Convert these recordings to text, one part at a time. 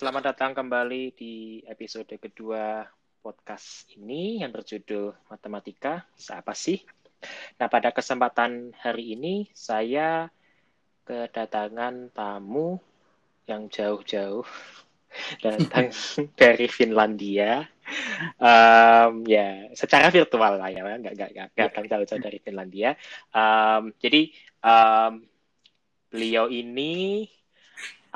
selamat datang kembali di episode kedua podcast ini yang berjudul Matematika Siapa sih? Nah, pada kesempatan hari ini saya kedatangan tamu yang jauh-jauh datang dari Finlandia. Um, ya, secara virtual lah ya, nggak nggak nggak datang jauh-jauh dari Finlandia. Um, jadi um, beliau ini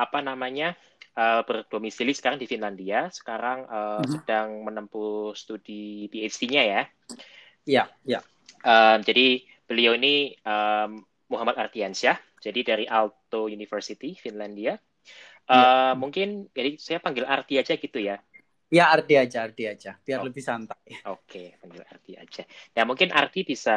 apa namanya uh, berdomisili sekarang di Finlandia, sekarang uh, mm-hmm. sedang menempuh studi PhD-nya ya. Iya, iya. Um, jadi beliau ini um, Muhammad Ardiansyah, jadi dari Aalto University Finlandia. Uh, ya. Mungkin jadi saya panggil Arti aja gitu ya. Ya Arti aja, Arti aja, biar oh. lebih santai. Oke, okay, panggil Arti aja. Ya mungkin Arti bisa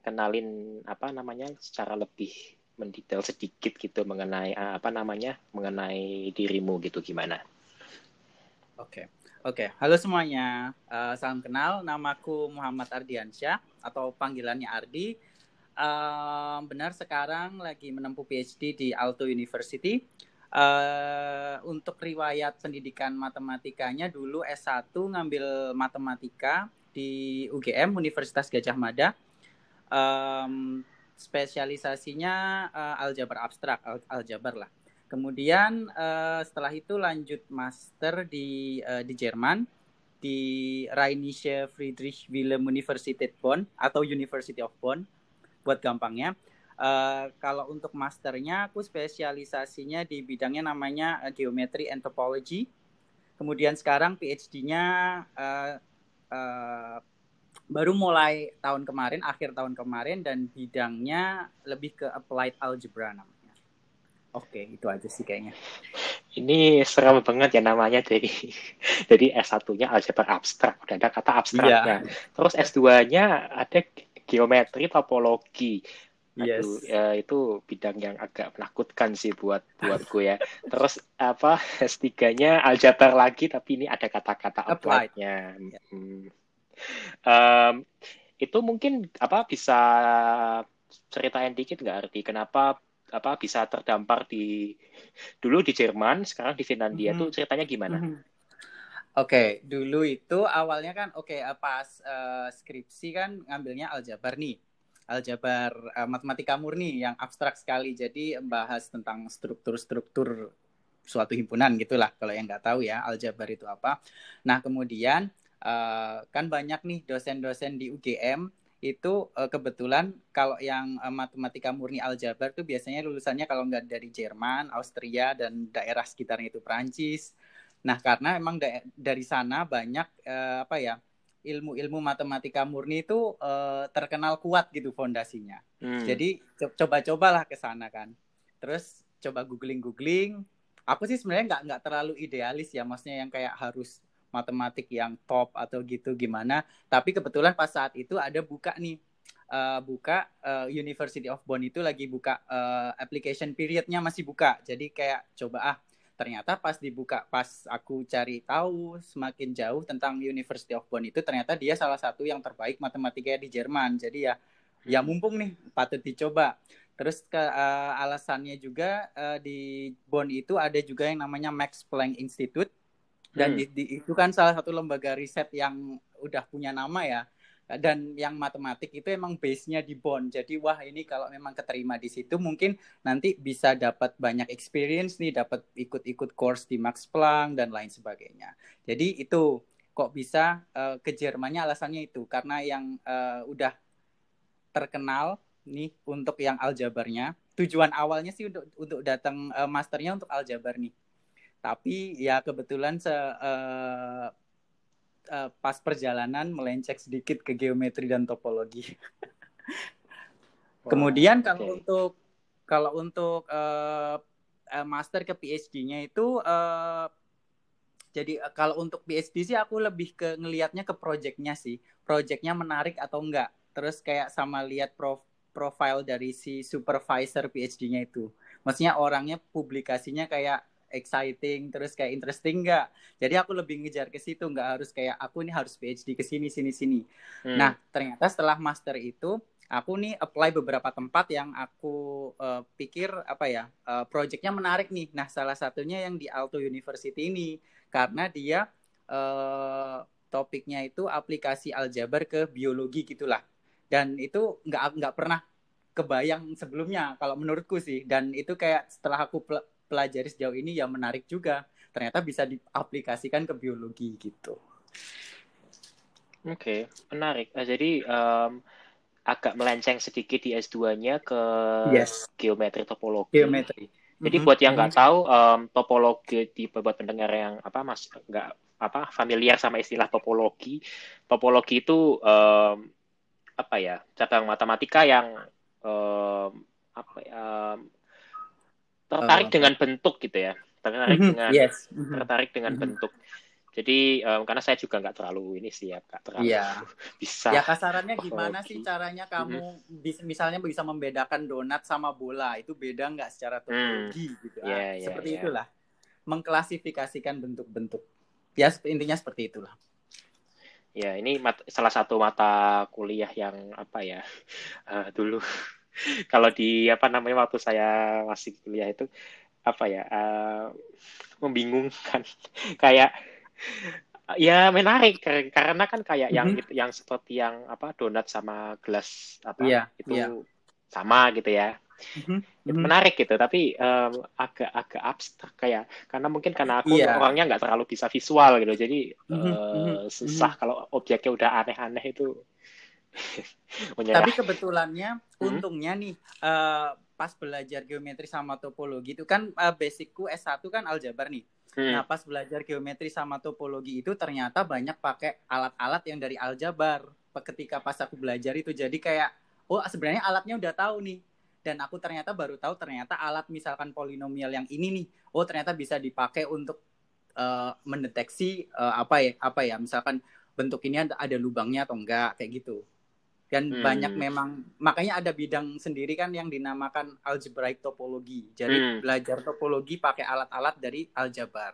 kenalin apa namanya secara lebih mendetail sedikit gitu mengenai eh, apa namanya mengenai dirimu gitu gimana? Oke, okay. oke. Okay. Halo semuanya, uh, salam kenal. Namaku Muhammad Ardiansyah atau panggilannya Ardi. Uh, benar sekarang lagi menempuh PhD di Aalto University. Uh, untuk riwayat pendidikan matematikanya dulu S1 ngambil matematika di UGM Universitas Gajah Mada. Um, spesialisasinya uh, aljabar abstrak, al aljabar lah. Kemudian uh, setelah itu lanjut master di uh, di Jerman di Rheinische Friedrich Wilhelm Universität Bonn atau University of Bonn buat gampangnya. Uh, kalau untuk masternya aku spesialisasinya di bidangnya namanya geometry and topology. Kemudian sekarang PhD-nya uh, uh, baru mulai tahun kemarin, akhir tahun kemarin dan bidangnya lebih ke applied algebra namanya. Oke, itu aja sih kayaknya. Ini serem banget ya namanya dari jadi S1-nya algebra abstrak, udah ada kata abstraknya. Yeah. Terus S2-nya ada geometri topologi. Yes. Aduh, ya, itu bidang yang agak menakutkan sih buat buatku ya. Terus apa S3-nya aljabar lagi tapi ini ada kata-kata applied-nya. Applied. Hmm um, itu mungkin apa bisa ceritain dikit nggak arti kenapa apa bisa terdampar di dulu di Jerman sekarang di Finlandia mm -hmm. tuh ceritanya gimana? Mm -hmm. Oke, okay, dulu itu awalnya kan oke okay, pas uh, skripsi kan ngambilnya aljabar nih. Aljabar uh, matematika murni yang abstrak sekali. Jadi bahas tentang struktur-struktur suatu himpunan gitulah kalau yang nggak tahu ya aljabar itu apa. Nah, kemudian uh, kan banyak nih dosen-dosen di UGM itu uh, kebetulan kalau yang uh, matematika murni aljabar tuh biasanya lulusannya kalau nggak dari Jerman, Austria dan daerah sekitarnya itu Prancis. Nah karena emang da dari sana banyak uh, apa ya ilmu-ilmu matematika murni itu uh, terkenal kuat gitu fondasinya. Hmm. Jadi co coba-cobalah ke sana kan. Terus coba googling-googling. Aku sih sebenarnya nggak nggak terlalu idealis ya, maksudnya yang kayak harus matematik yang top atau gitu gimana. Tapi kebetulan pas saat itu ada buka nih uh, buka uh, University of Bonn itu lagi buka uh, application periodnya masih buka. Jadi kayak coba ah ternyata pas dibuka pas aku cari tahu semakin jauh tentang University of Bonn itu ternyata dia salah satu yang terbaik matematika di Jerman. Jadi ya ya hmm. mumpung nih patut dicoba. Terus ke uh, alasannya juga uh, di Bonn itu ada juga yang namanya Max Planck Institute dan hmm. di, di, itu kan salah satu lembaga riset yang udah punya nama ya dan yang matematik itu emang base-nya di Bonn. Jadi wah ini kalau memang keterima di situ mungkin nanti bisa dapat banyak experience nih, dapat ikut-ikut course di Max Planck dan lain sebagainya. Jadi itu kok bisa uh, ke Jermannya alasannya itu karena yang uh, udah terkenal nih untuk yang aljabarnya. Tujuan awalnya sih untuk untuk datang uh, masternya untuk aljabar nih tapi ya kebetulan se uh, uh, pas perjalanan melenceng sedikit ke geometri dan topologi. wow, Kemudian kalau okay. untuk kalau untuk uh, master ke PhD-nya itu uh, jadi kalau untuk PhD sih aku lebih ke ngelihatnya ke projectnya sih. Projectnya menarik atau enggak. Terus kayak sama lihat prof profile dari si supervisor PhD-nya itu. Maksudnya orangnya publikasinya kayak exciting terus kayak interesting nggak jadi aku lebih ngejar ke situ nggak harus kayak aku ini harus PhD ke sini sini sini hmm. nah ternyata setelah master itu aku nih apply beberapa tempat yang aku uh, pikir apa ya uh, projectnya menarik nih. Nah salah satunya yang di Alto University ini karena dia uh, topiknya itu aplikasi aljabar ke biologi gitulah. Dan itu nggak nggak pernah kebayang sebelumnya kalau menurutku sih. Dan itu kayak setelah aku pelajari sejauh ini ya menarik juga. Ternyata bisa diaplikasikan ke biologi gitu. Oke, okay, menarik. Jadi um, agak melenceng sedikit di S2-nya ke yes. geometri topologi. Geometri. Jadi mm -hmm. buat yang nggak mm -hmm. tahu um, topologi di buat pendengar yang apa mas nggak apa familiar sama istilah topologi. Topologi itu um, apa ya cabang matematika yang um, apa um, tertarik uh, dengan bentuk gitu ya tertarik mm -hmm. dengan yes. mm -hmm. tertarik dengan mm -hmm. bentuk jadi um, karena saya juga nggak terlalu ini sih ya, nggak terlalu ya. bisa. Ya kasarannya gimana sih caranya kamu mm-hmm. bisa misalnya bisa membedakan donat sama bola itu beda nggak secara hmm. gitu? Yeah, ah, yeah, seperti yeah. itulah, mengklasifikasikan bentuk-bentuk. Ya intinya seperti itulah. Ya ini mat- salah satu mata kuliah yang apa ya uh, dulu kalau di apa namanya waktu saya masih kuliah itu apa ya uh, membingungkan kayak ya menarik karena kan kayak yang mm -hmm. yang seperti yang apa donat sama gelas apa yeah, itu yeah. sama gitu ya mm-hmm. itu mhm. menarik gitu tapi um, agak agak abstrak kayak karena mungkin karena aku yeah. orangnya nggak terlalu bisa visual gitu jadi mm-hmm. uh, susah mm-hmm. kalau objeknya udah aneh-aneh itu tapi kebetulannya mm-hmm. untungnya nih uh, pas belajar geometri sama topologi itu kan uh, basicku S1 kan aljabar nih Hmm. Nah, pas belajar geometri sama topologi itu ternyata banyak pakai alat-alat yang dari aljabar. Ketika pas aku belajar itu jadi kayak oh sebenarnya alatnya udah tahu nih. Dan aku ternyata baru tahu ternyata alat misalkan polinomial yang ini nih, oh ternyata bisa dipakai untuk uh, mendeteksi uh, apa ya apa ya misalkan bentuk ini ada, ada lubangnya atau enggak kayak gitu dan hmm. banyak memang makanya ada bidang sendiri kan yang dinamakan algebraic topologi jadi hmm. belajar topologi pakai alat-alat dari aljabar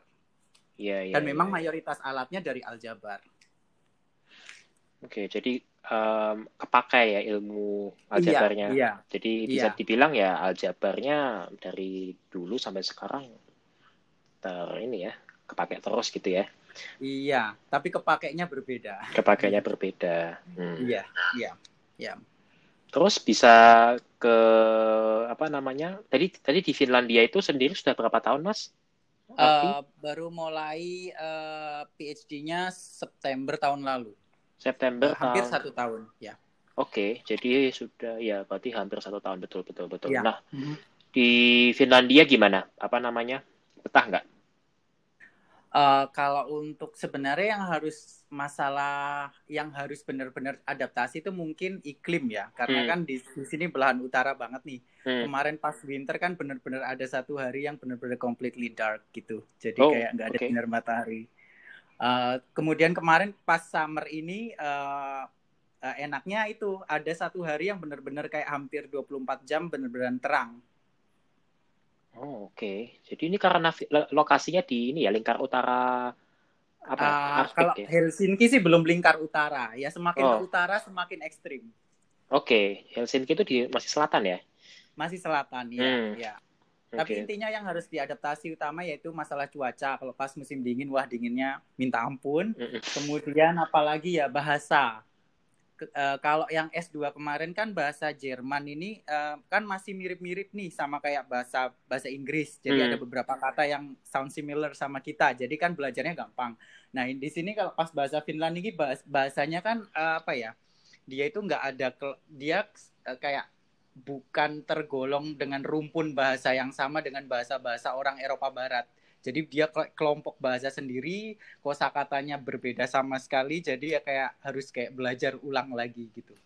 ya, ya, dan memang ya. mayoritas alatnya dari aljabar oke jadi um, kepakai ya ilmu aljabarnya iya, iya. jadi bisa iya. dibilang ya aljabarnya dari dulu sampai sekarang ter ini ya kepakai terus gitu ya Iya, tapi kepakainya berbeda. Kepakainya berbeda. Hmm. Iya, iya, iya. Terus bisa ke apa namanya? Tadi tadi di Finlandia itu sendiri sudah berapa tahun, Mas? Uh, baru mulai uh, eh, PhD-nya September tahun lalu. September uh, hampir tahun... satu tahun, ya. Oke, jadi sudah ya berarti hampir satu tahun betul betul betul. Ya. Nah, mm -hmm. di Finlandia gimana? Apa namanya? Betah nggak? Uh, kalau untuk sebenarnya yang harus masalah yang harus benar-benar adaptasi itu mungkin iklim ya karena hmm. kan di, di sini belahan utara banget nih hmm. kemarin pas winter kan benar-benar ada satu hari yang benar-benar completely dark gitu jadi oh, kayak nggak ada okay. sinar matahari uh, kemudian kemarin pas summer ini uh, uh, enaknya itu ada satu hari yang benar-benar kayak hampir 24 jam benar-benar terang Oh, oke. Okay. Jadi ini karena lokasinya di ini ya lingkar utara apa? Uh, kalau ya? Helsinki sih belum lingkar utara. Ya semakin oh. ke utara semakin ekstrim. Oke, okay. Helsinki itu di masih selatan ya? Masih selatan ya, hmm. ya. Okay. Tapi intinya yang harus diadaptasi utama yaitu masalah cuaca. Kalau pas musim dingin, wah dinginnya minta ampun. Kemudian apalagi ya bahasa uh, kalau yang S2 kemarin kan bahasa Jerman ini uh, kan masih mirip-mirip nih sama kayak bahasa bahasa Inggris. Jadi hmm. ada beberapa kata yang sound similar sama kita. Jadi kan belajarnya gampang. Nah, di sini kalau pas bahasa Finland ini bahas, bahasanya kan uh, apa ya? Dia itu nggak ada dia uh, kayak bukan tergolong dengan rumpun bahasa yang sama dengan bahasa-bahasa orang Eropa Barat. Jadi dia kelompok bahasa sendiri, kosakatanya berbeda sama sekali, jadi ya kayak harus kayak belajar ulang lagi gitu.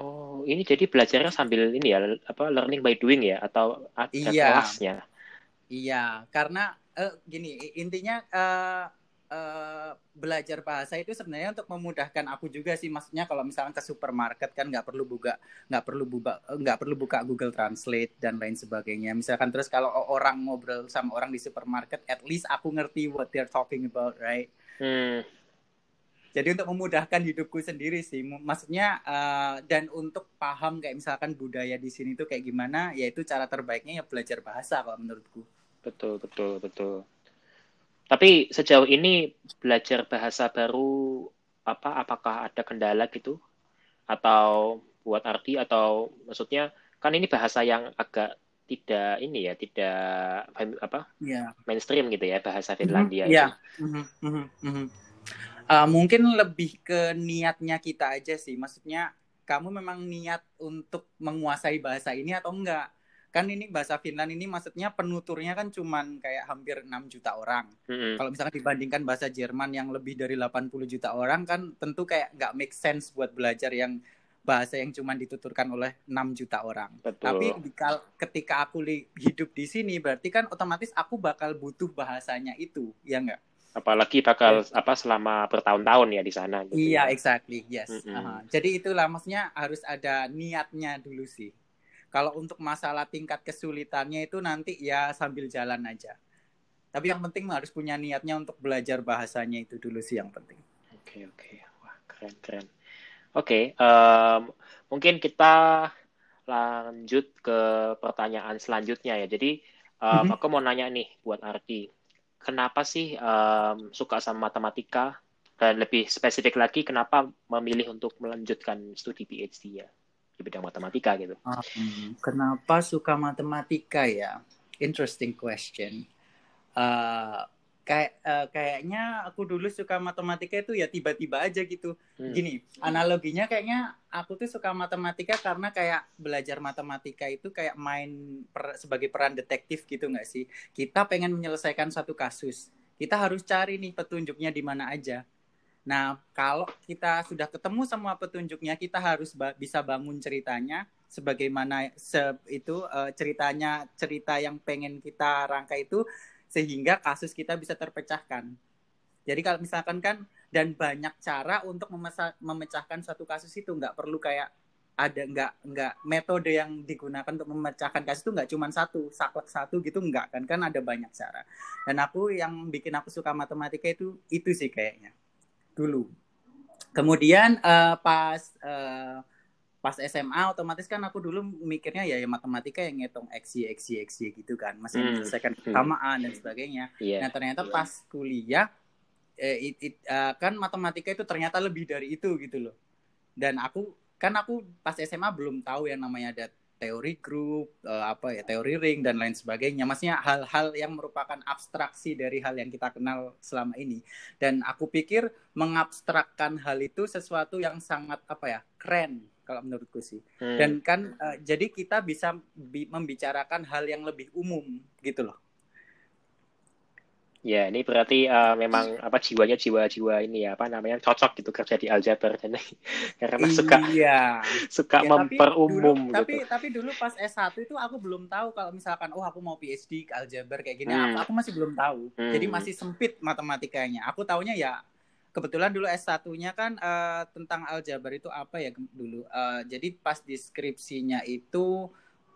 Oh, ini jadi belajarnya sambil ini ya, apa learning by doing ya atau ada iya. kelasnya? Iya, karena uh, gini intinya uh, uh, belajar bahasa itu sebenarnya untuk memudahkan aku juga sih. Maksudnya kalau misalnya ke supermarket kan nggak perlu buka nggak perlu buka nggak perlu buka Google Translate dan lain sebagainya. Misalkan terus kalau orang ngobrol sama orang di supermarket at least aku ngerti what they're talking about right? Hmm. jadi untuk memudahkan hidupku sendiri sih. Maksudnya uh, dan untuk paham kayak misalkan budaya di sini tuh kayak gimana yaitu cara terbaiknya ya belajar bahasa kalau menurutku. Betul betul betul tapi sejauh ini belajar bahasa baru apa apakah ada kendala gitu atau buat arti atau maksudnya kan ini bahasa yang agak tidak ini ya tidak apa yeah. mainstream gitu ya bahasa Finlandia mm -hmm, yeah. mm -hmm, mm -hmm. Uh, mungkin lebih ke niatnya kita aja sih. Maksudnya kamu memang niat untuk menguasai bahasa ini atau enggak? Kan ini bahasa Finland ini maksudnya penuturnya kan cuman kayak hampir 6 juta orang. Mm-hmm. Kalau misalkan dibandingkan bahasa Jerman yang lebih dari 80 juta orang kan tentu kayak nggak make sense buat belajar yang bahasa yang cuma dituturkan oleh 6 juta orang. Betul. Tapi ketika aku hidup di sini berarti kan otomatis aku bakal butuh bahasanya itu, ya enggak? apalagi bakal yeah. apa selama bertahun-tahun ya di sana gitu. Iya, ya. exactly. Yes. Mm -hmm. uh, jadi itulah maksudnya harus ada niatnya dulu sih. Kalau untuk masalah tingkat kesulitannya itu nanti ya sambil jalan aja. Tapi yang penting harus punya niatnya untuk belajar bahasanya itu dulu sih yang penting. Oke, okay, oke. Okay. Wah, keren, keren. Oke, okay, um, mungkin kita lanjut ke pertanyaan selanjutnya ya. Jadi um, mm -hmm. aku mau nanya nih buat Arti kenapa sih um, suka sama matematika dan lebih spesifik lagi kenapa memilih untuk melanjutkan studi PhD ya di bidang matematika gitu. Um, kenapa suka matematika ya? Interesting question. Uh, kayak uh, kayaknya aku dulu suka matematika itu ya tiba-tiba aja gitu. Hmm. Gini, analoginya kayaknya aku tuh suka matematika karena kayak belajar matematika itu kayak main per, sebagai peran detektif gitu nggak sih? Kita pengen menyelesaikan satu kasus, kita harus cari nih petunjuknya di mana aja. Nah, kalau kita sudah ketemu semua petunjuknya, kita harus ba bisa bangun ceritanya sebagaimana se itu uh, ceritanya cerita yang pengen kita rangkai itu sehingga kasus kita bisa terpecahkan. Jadi kalau misalkan kan dan banyak cara untuk memecahkan suatu kasus itu nggak perlu kayak ada nggak nggak metode yang digunakan untuk memecahkan kasus itu nggak cuma satu saklek satu gitu nggak kan kan ada banyak cara dan aku yang bikin aku suka matematika itu itu sih kayaknya dulu kemudian uh, pas uh, pas SMA otomatis kan aku dulu mikirnya ya, ya matematika yang ngitung x y x y x y gitu kan masih hmm. menyelesaikan kesamaan dan sebagainya yeah. nah ternyata yeah. pas kuliah eh, it, it, uh, kan matematika itu ternyata lebih dari itu gitu loh dan aku kan aku pas SMA belum tahu yang namanya ada teori grup uh, apa ya teori ring dan lain sebagainya maksudnya hal-hal yang merupakan abstraksi dari hal yang kita kenal selama ini dan aku pikir mengabstrakkan hal itu sesuatu yang sangat apa ya keren kalau menurutku sih. Hmm. Dan kan uh, jadi kita bisa bi membicarakan hal yang lebih umum gitu loh. Ya, ini berarti uh, memang apa jiwanya jiwa-jiwa ini ya apa namanya cocok gitu kerja di aljabar dan karena suka iya. suka ya, memperumum tapi dulu, gitu. Tapi tapi dulu pas S1 itu aku belum tahu kalau misalkan oh aku mau PhD ke aljabar kayak gini hmm. aku, aku masih belum tahu. Hmm. Jadi masih sempit matematikanya. Aku taunya ya kebetulan dulu S1-nya kan uh, tentang aljabar itu apa ya dulu. Uh, jadi pas deskripsinya itu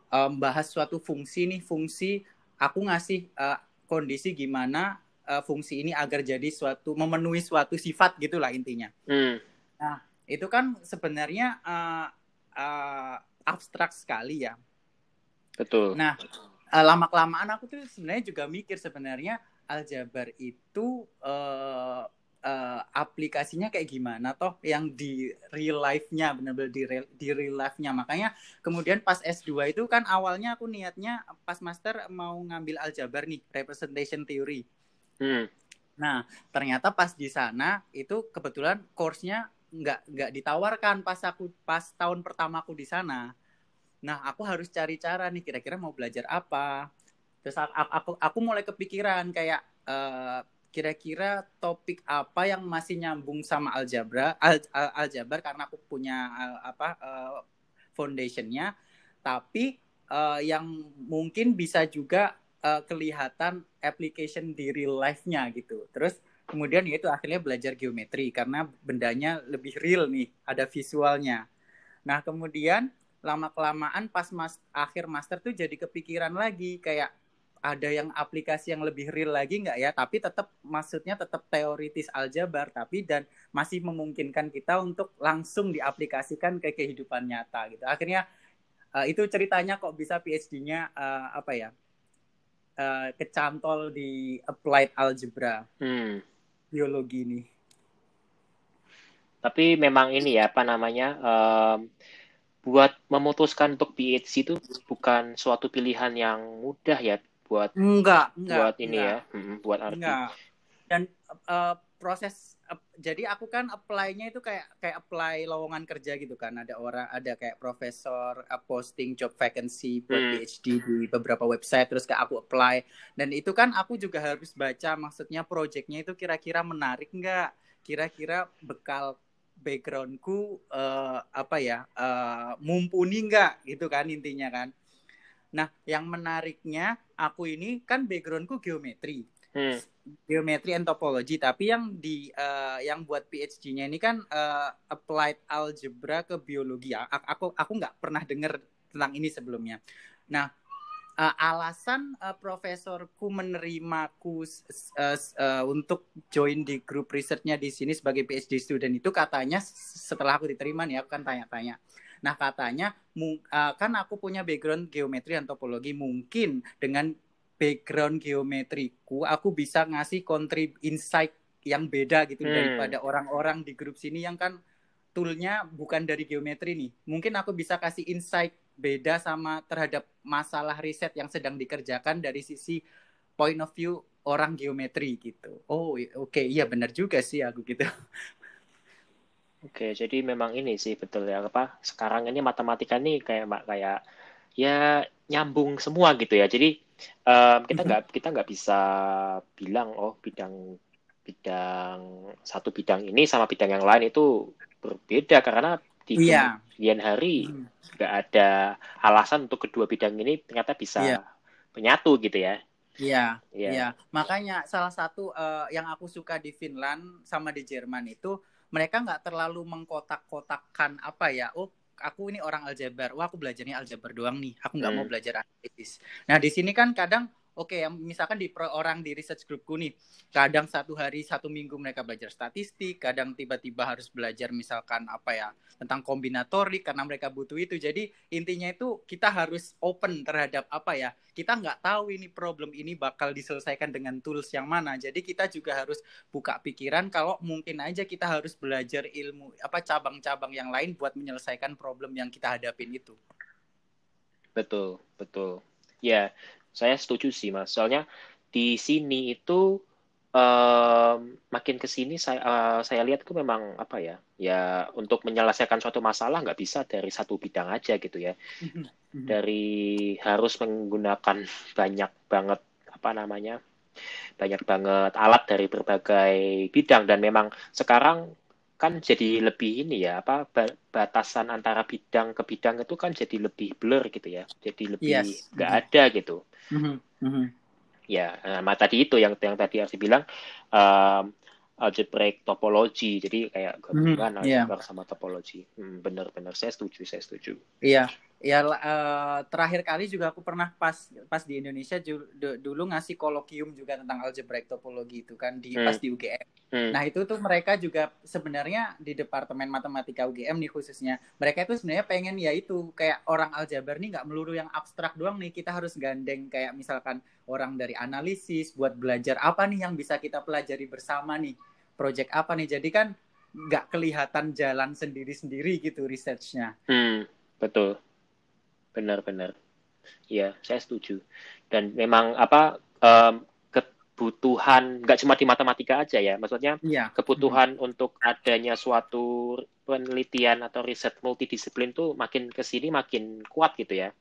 um, bahas suatu fungsi nih, fungsi aku ngasih uh, kondisi gimana uh, fungsi ini agar jadi suatu memenuhi suatu sifat gitulah intinya. Hmm. Nah, itu kan sebenarnya uh, uh, abstrak sekali ya. Betul. Nah, uh, lama kelamaan aku tuh sebenarnya juga mikir sebenarnya aljabar itu uh, uh, aplikasinya kayak gimana toh yang di real life-nya benar-benar di real, di real life-nya. Makanya kemudian pas S2 itu kan awalnya aku niatnya pas master mau ngambil aljabar nih representation theory. Hmm. nah ternyata pas di sana itu kebetulan course-nya nggak nggak ditawarkan pas aku pas tahun pertama aku di sana. Nah aku harus cari cara nih kira-kira mau belajar apa. Terus aku aku, aku mulai kepikiran kayak uh, kira-kira topik apa yang masih nyambung sama algebra al, al, aljabar karena aku punya uh, apa uh, foundationnya. Tapi uh, yang mungkin bisa juga uh, kelihatan application di real life-nya gitu. Terus kemudian itu akhirnya belajar geometri karena bendanya lebih real nih ada visualnya. Nah kemudian lama kelamaan pas mas akhir master tuh jadi kepikiran lagi kayak ada yang aplikasi yang lebih real lagi nggak ya? Tapi tetap maksudnya tetap teoritis aljabar tapi dan masih memungkinkan kita untuk langsung diaplikasikan ke kehidupan nyata gitu. Akhirnya uh, itu ceritanya kok bisa PhD-nya uh, eh, apa ya uh, kecantol di applied algebra. Hmm. biologi ini. Tapi memang ini ya apa namanya um, buat memutuskan untuk PhD itu bukan suatu pilihan yang mudah ya buat enggak, enggak buat ini enggak. ya hmm, buat arti enggak. dan uh, proses uh, jadi aku kan apply-nya itu kayak kayak apply lowongan kerja gitu kan ada orang ada kayak profesor uh, posting job vacancy buat hmm. PhD di beberapa website terus kayak aku apply dan itu kan aku juga harus baca maksudnya projectnya itu kira-kira menarik enggak kira-kira bekal backgroundku uh, apa ya uh, mumpuni enggak gitu kan intinya kan Nah, yang menariknya aku ini kan backgroundku geometri. Hmm. Geometri and topology, tapi yang di uh, yang buat PhD-nya ini kan uh, applied algebra ke biologi. Aku aku nggak pernah dengar tentang ini sebelumnya. Nah, uh, alasan uh, profesorku menerimaku uh, uh, untuk join di grup risetnya di sini sebagai PhD student itu katanya setelah aku diterima nih aku kan tanya-tanya Nah katanya uh, kan aku punya background geometri dan topologi mungkin dengan background geometriku aku bisa ngasih kontrib insight yang beda gitu hmm. daripada orang-orang di grup sini yang kan toolnya bukan dari geometri nih. Mungkin aku bisa kasih insight beda sama terhadap masalah riset yang sedang dikerjakan dari sisi point of view orang geometri gitu. Oh, oke, okay. iya benar juga sih aku gitu. Oke, jadi memang ini sih betul ya apa sekarang ini matematika nih kayak kayak ya nyambung semua gitu ya. Jadi um, kita nggak kita nggak bisa bilang oh bidang bidang satu bidang ini sama bidang yang lain itu berbeda karena di yeah. kemudian hari nggak hmm. ada alasan untuk kedua bidang ini ternyata bisa yeah. menyatu gitu ya. Iya, yeah. iya. Makanya salah satu uh, yang aku suka di Finland sama di Jerman itu mereka nggak terlalu mengkotak-kotakkan apa ya oh aku ini orang aljabar wah aku belajarnya aljabar doang nih aku nggak hmm. mau belajar analitis nah di sini kan kadang oke okay, misalkan di orang di research groupku nih kadang satu hari satu minggu mereka belajar statistik kadang tiba-tiba harus belajar misalkan apa ya tentang kombinatorik karena mereka butuh itu. Jadi intinya itu kita harus open terhadap apa ya kita nggak tahu ini problem ini bakal diselesaikan dengan tools yang mana. Jadi kita juga harus buka pikiran kalau mungkin aja kita harus belajar ilmu apa cabang-cabang yang lain buat menyelesaikan problem yang kita hadapin itu. Betul betul. Ya saya setuju sih mas. Soalnya di sini itu um, makin ke sini saya uh, saya lihat itu memang apa ya ya untuk menyelesaikan suatu masalah nggak bisa dari satu bidang aja gitu ya. Mm-hmm. Dari harus menggunakan banyak banget apa namanya banyak banget alat dari berbagai bidang dan memang sekarang kan jadi lebih ini ya apa batasan antara bidang ke bidang itu kan jadi lebih blur gitu ya. Jadi lebih nggak yes. ada gitu. Mm -hmm. ya nah, tadi itu yang yang tadi aku bilang um, algebraic topologi jadi kayak gabungan mm, yeah. sama topologi hmm, benar-benar saya setuju saya setuju. Iya ya uh, terakhir kali juga aku pernah pas pas di Indonesia dulu ngasih kolokium juga tentang algebraic topologi itu kan di hmm. pas di UGM. Hmm. Nah itu tuh mereka juga sebenarnya di departemen matematika UGM nih khususnya mereka itu sebenarnya pengen ya itu kayak orang aljabar nih nggak melulu yang abstrak doang nih kita harus gandeng kayak misalkan orang dari analisis buat belajar apa nih yang bisa kita pelajari bersama nih project apa nih jadi kan nggak kelihatan jalan sendiri-sendiri gitu researchnya. Hmm, betul benar-benar. Iya, saya setuju. Dan memang apa um, kebutuhan nggak cuma di matematika aja ya, maksudnya ya. kebutuhan hmm. untuk adanya suatu penelitian atau riset multidisiplin tuh makin ke sini makin kuat gitu ya.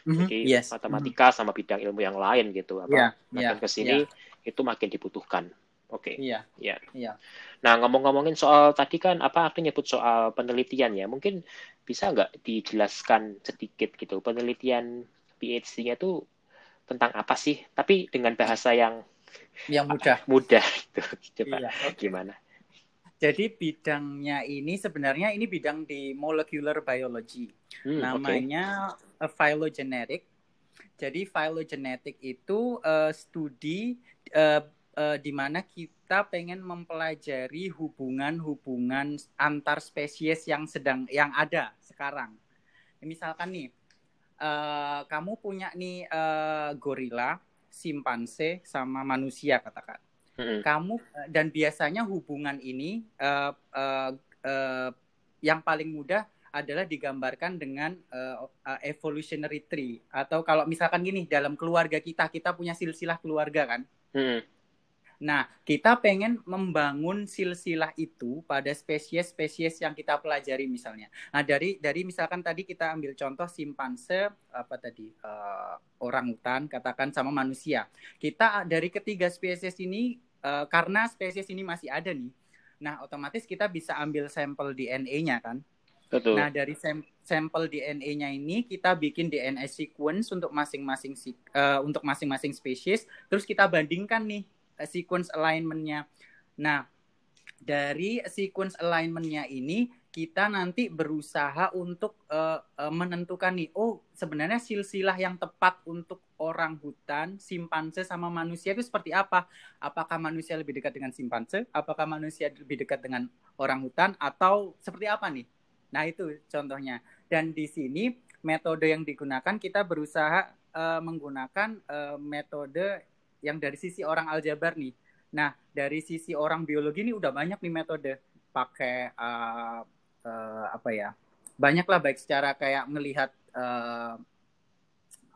Mm-hmm. Jadi yes. matematika mm-hmm. sama bidang ilmu yang lain gitu, apa yeah, makin yeah, ke sini yeah. itu makin dibutuhkan. Oke. Okay. Iya. Iya. Iya. Nah, ngomong-ngomongin soal tadi kan apa aku nyebut soal penelitian ya. Mungkin bisa nggak dijelaskan sedikit gitu penelitian PhD-nya itu tentang apa sih? Tapi dengan bahasa yang yang mudah. mudah gitu. Coba iya. gimana? Jadi bidangnya ini sebenarnya ini bidang di molecular biology. Hmm, Namanya okay. phylogenetic Jadi phylogenetic itu uh, studi uh, uh, di mana kita pengen mempelajari hubungan-hubungan antar spesies yang sedang yang ada sekarang. Misalkan nih, uh, kamu punya nih uh, gorila, simpanse, sama manusia katakan. Mm-hmm. Kamu dan biasanya hubungan ini uh, uh, uh, yang paling mudah adalah digambarkan dengan uh, uh, evolutionary tree atau kalau misalkan gini dalam keluarga kita kita punya silsilah keluarga kan. Hmm. Nah, kita pengen membangun silsilah itu pada spesies-spesies yang kita pelajari misalnya. Nah, dari dari misalkan tadi kita ambil contoh simpanse apa tadi uh, orang hutan katakan sama manusia. Kita dari ketiga spesies ini uh, karena spesies ini masih ada nih. Nah, otomatis kita bisa ambil sampel DNA-nya kan. Betul. Nah, dari sam sampel DNA-nya ini kita bikin DNA sequence untuk masing-masing uh, untuk masing-masing spesies, terus kita bandingkan nih sequence alignment-nya. Nah, dari sequence alignment-nya ini kita nanti berusaha untuk uh, uh, menentukan nih, oh sebenarnya silsilah yang tepat untuk orang hutan, simpanse sama manusia itu seperti apa? Apakah manusia lebih dekat dengan simpanse? Apakah manusia lebih dekat dengan orang hutan? Atau seperti apa nih? Nah, itu contohnya. Dan di sini metode yang digunakan kita berusaha uh, menggunakan uh, metode yang dari sisi orang aljabar nih. Nah, dari sisi orang biologi ini udah banyak nih metode pakai uh, uh, apa ya? Banyak lah baik secara kayak melihat uh,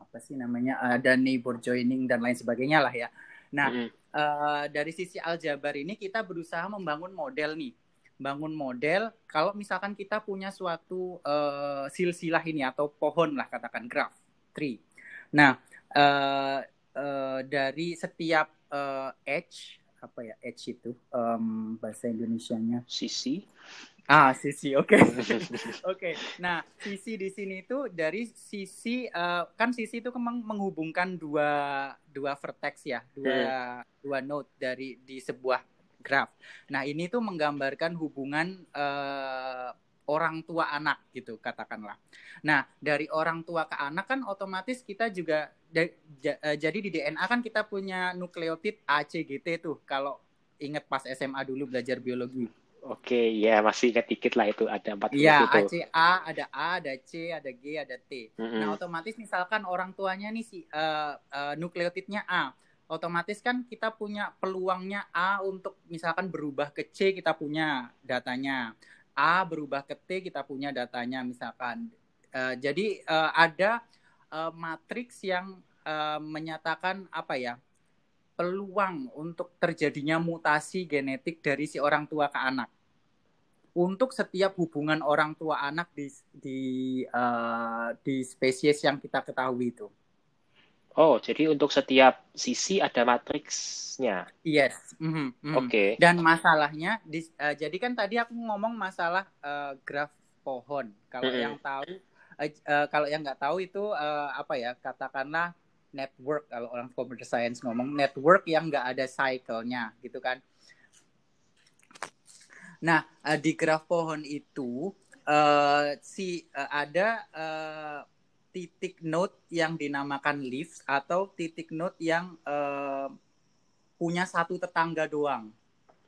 apa sih namanya ada neighbor joining dan lain sebagainya lah ya. Nah, mm uh, dari sisi aljabar ini kita berusaha membangun model nih bangun model kalau misalkan kita punya suatu uh, silsilah ini atau pohon lah katakan graph tree. Nah, uh, uh, dari setiap uh, edge apa ya edge itu um, bahasa Indonesianya sisi ah sisi oke okay. oke okay. nah sisi di sini itu dari sisi uh, kan sisi itu memang menghubungkan dua dua vertex ya dua hmm. dua node dari di sebuah graph. Nah, ini tuh menggambarkan hubungan uh, orang tua anak gitu katakanlah. Nah, dari orang tua ke anak kan otomatis kita juga jadi di DNA kan kita punya nukleotid ACGT tuh kalau ingat pas SMA dulu belajar biologi. Oke, ya masih ingat dikit lah itu ada empat Iya, ACA, ada A, ada C, ada G, ada T. Mm -hmm. Nah, otomatis misalkan orang tuanya nih si uh, uh, nukleotidnya A otomatis kan kita punya peluangnya A untuk misalkan berubah ke C kita punya datanya A berubah ke T kita punya datanya misalkan uh, jadi uh, ada uh, matriks yang uh, menyatakan apa ya peluang untuk terjadinya mutasi genetik dari si orang tua ke anak untuk setiap hubungan orang tua anak di di uh, di spesies yang kita ketahui itu. Oh, jadi untuk setiap sisi ada matriksnya. Yes. Mm -hmm, mm -hmm. Oke. Okay. Dan masalahnya, di, uh, jadi kan tadi aku ngomong masalah uh, graf pohon. Kalau mm -hmm. yang tahu, uh, uh, kalau yang nggak tahu itu uh, apa ya? Katakanlah network. Kalau orang computer science ngomong network yang nggak ada cycle-nya, gitu kan? Nah, uh, di graf pohon itu uh, si uh, ada uh, titik node yang dinamakan leaves atau titik node yang uh, punya satu tetangga doang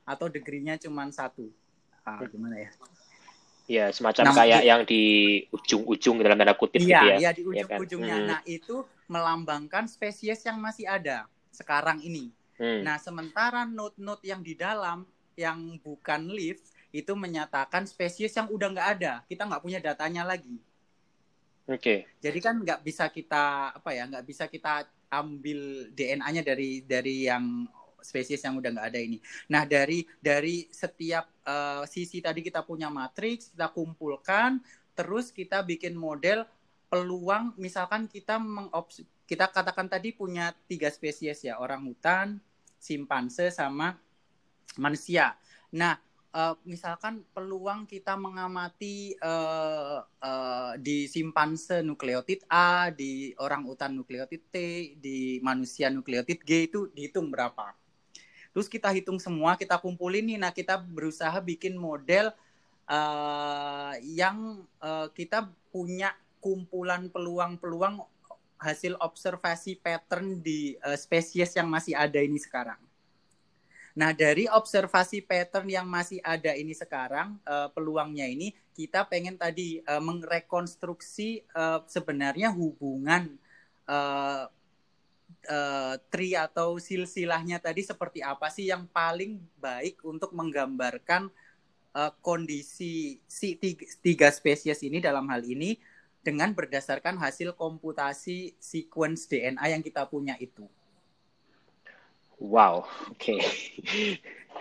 atau degree-nya cuma satu. Ah, gimana ya? Ya, semacam nah, kayak yang di ujung-ujung dalam tanda kutip iya, gitu ya. Iya, di iya kan? ujung-ujungnya. Ya kan? Nah, itu melambangkan spesies yang masih ada sekarang ini. Hmm. Nah, sementara node-node yang di dalam yang bukan leaves itu menyatakan spesies yang udah nggak ada. Kita nggak punya datanya lagi. Oke. Okay. Jadi kan nggak bisa kita apa ya nggak bisa kita ambil DNA-nya dari dari yang spesies yang udah nggak ada ini. Nah dari dari setiap uh, sisi tadi kita punya matriks kita kumpulkan terus kita bikin model peluang misalkan kita mengops kita katakan tadi punya tiga spesies ya orang hutan, simpanse sama manusia. Nah uh, misalkan peluang kita mengamati uh, uh, di simpanse nukleotid A, di orang utan nukleotid T, di manusia nukleotid G itu dihitung berapa. Terus kita hitung semua, kita kumpulin nih. Nah, kita berusaha bikin model uh, yang uh, kita punya kumpulan peluang-peluang hasil observasi pattern di uh, spesies yang masih ada ini sekarang. Nah, dari observasi pattern yang masih ada ini sekarang, uh, peluangnya ini kita pengen tadi uh, mengrekonstruksi uh, sebenarnya hubungan uh, uh, tri atau silsilahnya tadi seperti apa sih yang paling baik untuk menggambarkan uh, kondisi si tiga, tiga spesies ini dalam hal ini dengan berdasarkan hasil komputasi sequence DNA yang kita punya itu. Wow, oke. Okay.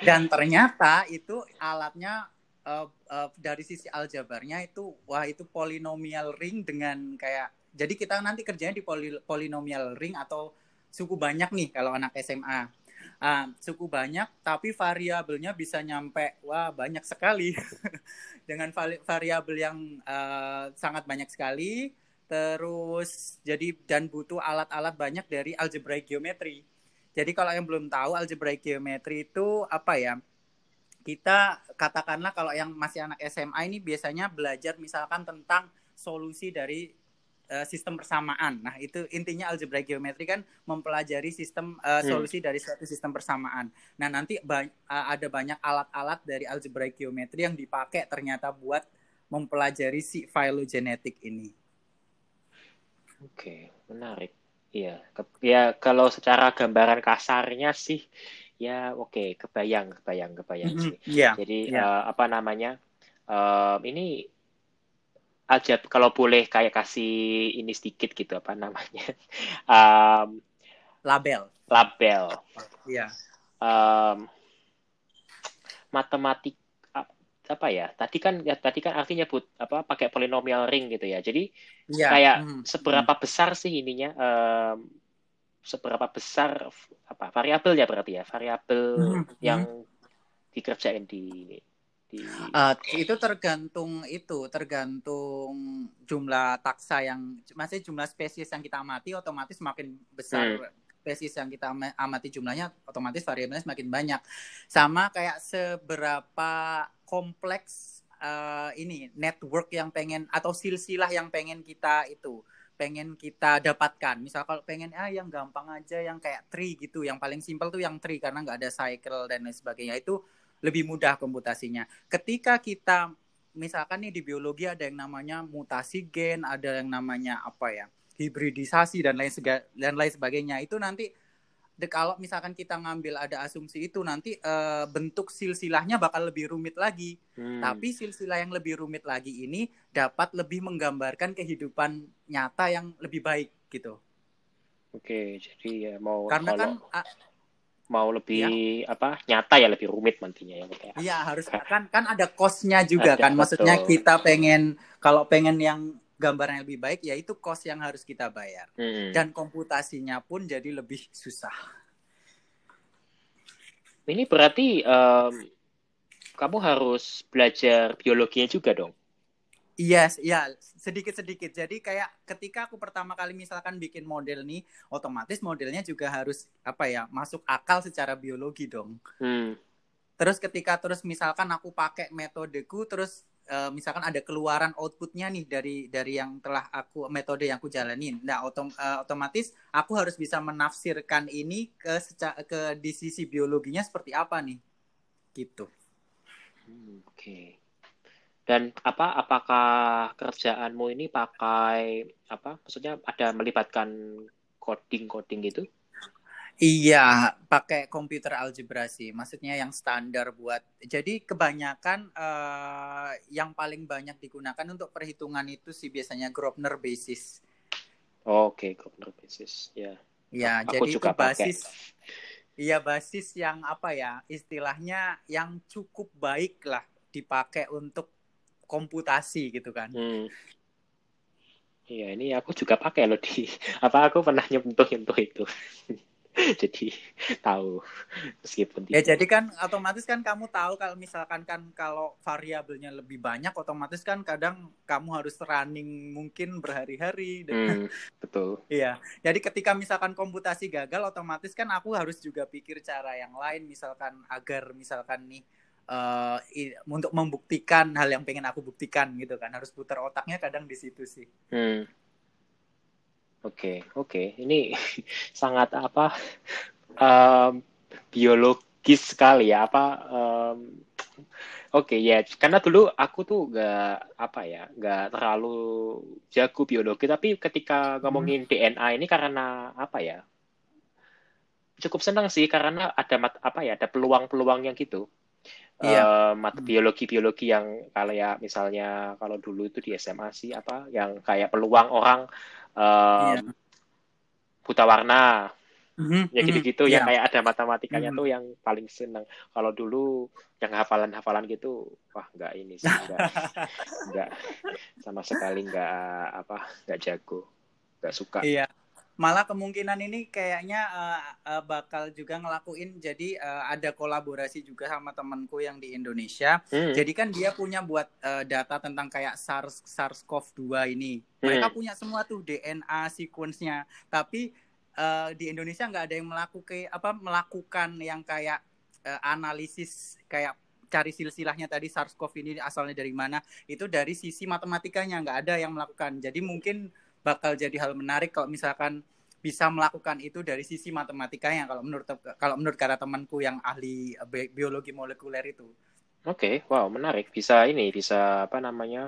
Dan ternyata itu alatnya uh, uh, dari sisi aljabarnya itu wah itu polinomial ring dengan kayak jadi kita nanti kerjanya di poli, polinomial ring atau suku banyak nih kalau anak SMA. Uh, suku banyak tapi variabelnya bisa nyampe wah banyak sekali dengan variabel yang uh, sangat banyak sekali terus jadi dan butuh alat-alat banyak dari algebraic geometry jadi kalau yang belum tahu algebraic geometry itu apa ya? Kita katakanlah kalau yang masih anak SMA ini biasanya belajar misalkan tentang solusi dari uh, sistem persamaan. Nah, itu intinya algebraic geometry kan mempelajari sistem uh, solusi hmm. dari suatu sistem persamaan. Nah, nanti ba uh, ada banyak alat-alat dari algebraic geometry yang dipakai ternyata buat mempelajari si phylogenetik ini. Oke, menarik. Iya, ya kalau secara gambaran kasarnya sih ya oke, okay, kebayang, kebayang, kebayang mm -hmm. sih. Yeah. Jadi yeah. Uh, apa namanya? Uh, ini aja kalau boleh kayak kasih ini sedikit gitu apa namanya? um, label. Label. Iya. Yeah. Um, matematik apa ya tadi kan ya tadi kan artinya but apa pakai polinomial ring gitu ya jadi ya. kayak hmm. seberapa hmm. besar sih ininya um, seberapa besar apa variabelnya berarti ya variabel hmm. yang dikerjain di di uh, itu tergantung itu tergantung jumlah taksa yang masih jumlah spesies yang kita amati otomatis makin besar hmm spesies yang kita amati jumlahnya otomatis variabelnya semakin banyak. Sama kayak seberapa kompleks uh, ini network yang pengen atau silsilah yang pengen kita itu pengen kita dapatkan. Misal kalau pengen ah yang gampang aja yang kayak tree gitu, yang paling simpel tuh yang tree karena nggak ada cycle dan lain sebagainya itu lebih mudah komputasinya. Ketika kita misalkan nih di biologi ada yang namanya mutasi gen, ada yang namanya apa ya? hibridisasi dan lain dan lain sebagainya itu nanti de, kalau misalkan kita ngambil ada asumsi itu nanti uh, bentuk silsilahnya bakal lebih rumit lagi. Hmm. Tapi silsilah yang lebih rumit lagi ini dapat lebih menggambarkan kehidupan nyata yang lebih baik gitu. Oke, jadi ya mau karena kan mau lebih ya. apa nyata ya lebih rumit nantinya ya Iya harus kan kan ada costnya juga ada, kan. Maksudnya betul. kita pengen kalau pengen yang gambaran yang lebih baik ya itu cost yang harus kita bayar hmm. dan komputasinya pun jadi lebih susah ini berarti um, kamu harus belajar biologinya juga dong Yes, ya sedikit-sedikit. Jadi kayak ketika aku pertama kali misalkan bikin model nih, otomatis modelnya juga harus apa ya masuk akal secara biologi dong. Hmm. Terus ketika terus misalkan aku pakai metodeku, terus uh, misalkan ada keluaran outputnya nih dari dari yang telah aku metode yang aku jalanin. Nah, otom, uh, otomatis aku harus bisa menafsirkan ini ke seca, ke di sisi biologinya seperti apa nih, gitu. Hmm, Oke. Okay. Dan apa apakah kerjaanmu ini pakai apa? Maksudnya ada melibatkan coding-coding gitu? Iya, pakai komputer algebra sih. Maksudnya yang standar buat. Jadi kebanyakan uh, yang paling banyak digunakan untuk perhitungan itu sih biasanya Grosvenor basis. Oke, okay, Grosvenor basis. Ya. Ya, Aku jadi juga itu basis. Iya, basis yang apa ya? Istilahnya yang cukup baik lah dipakai untuk komputasi gitu kan. Hmm. Iya, ini aku juga pakai loh di apa aku pernah nyentuh-nyentuh itu. jadi tahu meskipun ya jadi kan otomatis kan kamu tahu kalau misalkan kan kalau variabelnya lebih banyak otomatis kan kadang kamu harus running mungkin berhari-hari hmm, betul iya jadi ketika misalkan komputasi gagal otomatis kan aku harus juga pikir cara yang lain misalkan agar misalkan nih uh, untuk membuktikan hal yang pengen aku buktikan gitu kan. Harus putar otaknya kadang di situ sih. Hmm. Oke, oke. Ini sangat apa um, biologis sekali ya. Apa um, Oke ya, karena dulu aku tuh gak apa ya, gak terlalu jago biologi, tapi ketika ngomongin DNA ini karena apa ya, cukup senang sih. Karena ada mat, apa ya, ada peluang-peluang yang gitu. Iya. Uh, mata biologi-biologi yang kalau ya misalnya kalau dulu itu di SMA sih apa, yang kayak peluang orang um, Iya. buta warna, Mhm, ya mhm. gitu-gitu Iya. yang kayak ada matematikanya Mhm. tuh yang paling seneng kalau dulu yang hafalan-hafalan gitu wah nggak ini sih nggak nggak sama sekali nggak apa nggak jago nggak suka Iya. Malah kemungkinan ini kayaknya eh, eh, bakal juga ngelakuin jadi eh, ada kolaborasi juga sama temanku yang di Indonesia. Hmm, Jadi kan dia punya buat eh, data tentang kayak SARS SARS-CoV-2 ini. Mereka Hmm. punya semua tuh DNA sequence-nya. Tapi eh, di Indonesia nggak ada yang melakukan apa melakukan yang kayak eh, analisis kayak cari silsilahnya tadi SARS-CoV ini asalnya dari mana. Itu dari sisi matematikanya nggak ada yang melakukan. Jadi mungkin bakal jadi hal menarik kalau misalkan bisa melakukan itu dari sisi matematikanya kalau menurut kalau menurut kata temanku yang ahli eh, bi- biologi molekuler itu. oke wow menarik bisa ini bisa apa namanya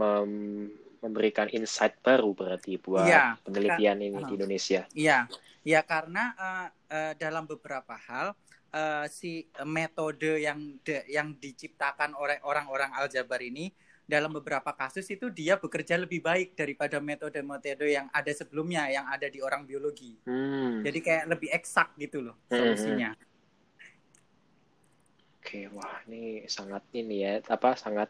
mem- memberikan insight baru berarti buat Iya, penelitian ini uh. di Indonesia Iya, ya karena eh, eh, dalam beberapa hal eh, si metode yang de- yang diciptakan oleh orang-orang aljabar ini dalam beberapa kasus itu dia bekerja lebih baik daripada metode-metode yang ada sebelumnya yang ada di orang biologi. hmm. Jadi kayak lebih eksak gitu loh Hmm, solusinya. Oke, wah ini sangat ini ya, apa sangat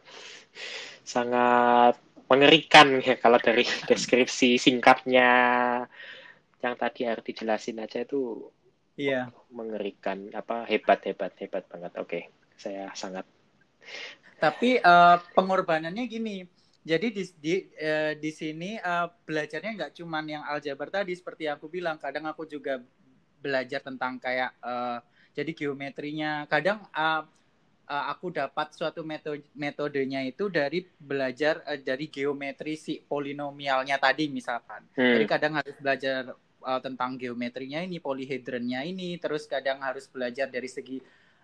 sangat mengerikan ya kalau dari deskripsi singkatnya yang tadi harus dijelasin aja itu Iya. mengerikan, apa hebat hebat hebat banget. Oke, saya sangat Tapi eh, pengorbanannya gini. Jadi di di, eh, di sini eh, belajarnya nggak cuman yang aljabar tadi seperti yang aku bilang. Kadang aku juga belajar tentang kayak eh, jadi geometrinya. Kadang eh, eh, aku dapat suatu metode metodenya itu dari belajar eh, dari geometri si polinomialnya tadi misalkan. Jadi hmm, kadang harus belajar uh, tentang geometrinya ini, polyhedronnya ini, terus kadang harus belajar dari segi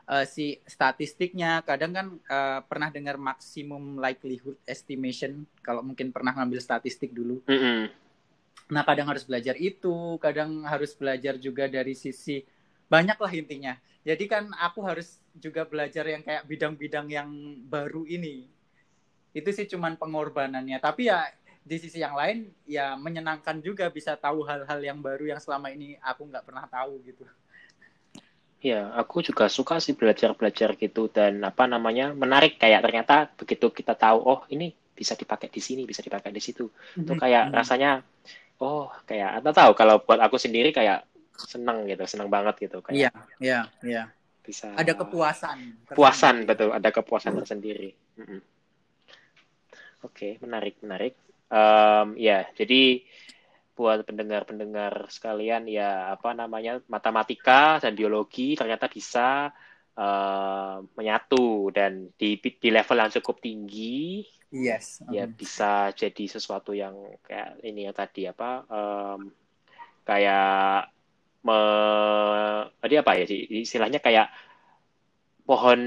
uh, si statistiknya. Kadang kan uh, pernah dengar maximum likelihood estimation kalau mungkin pernah ngambil statistik dulu. mm-mm. Nah, kadang harus belajar itu, kadang harus belajar juga dari sisi banyak lah intinya. Jadi kan aku harus juga belajar yang kayak bidang-bidang yang baru ini. Itu sih cuman pengorbanannya. Tapi ya di sisi yang lain ya menyenangkan juga bisa tahu hal-hal yang baru yang selama ini aku nggak pernah tahu gitu. Ya, aku juga suka sih belajar-belajar gitu dan apa namanya menarik kayak ternyata begitu kita tahu oh ini bisa dipakai di sini, bisa dipakai di situ. Itu kayak rasanya oh kayak atau tahu kalau buat aku sendiri kayak seneng gitu, seneng banget gitu Iya, kayak iya, iya. bisa Ada kepuasan. puasan betul, ada kepuasan tersendiri. Mm-mm. Oke, menarik, menarik. Em, ya, jadi buat pendengar-pendengar sekalian ya apa namanya matematika dan biologi ternyata bisa eh, menyatu dan di di level yang cukup tinggi Yes. ya Hmm. bisa jadi sesuatu yang kayak ini yang tadi apa em, kayak me, tadi apa ya sih istilahnya kayak pohon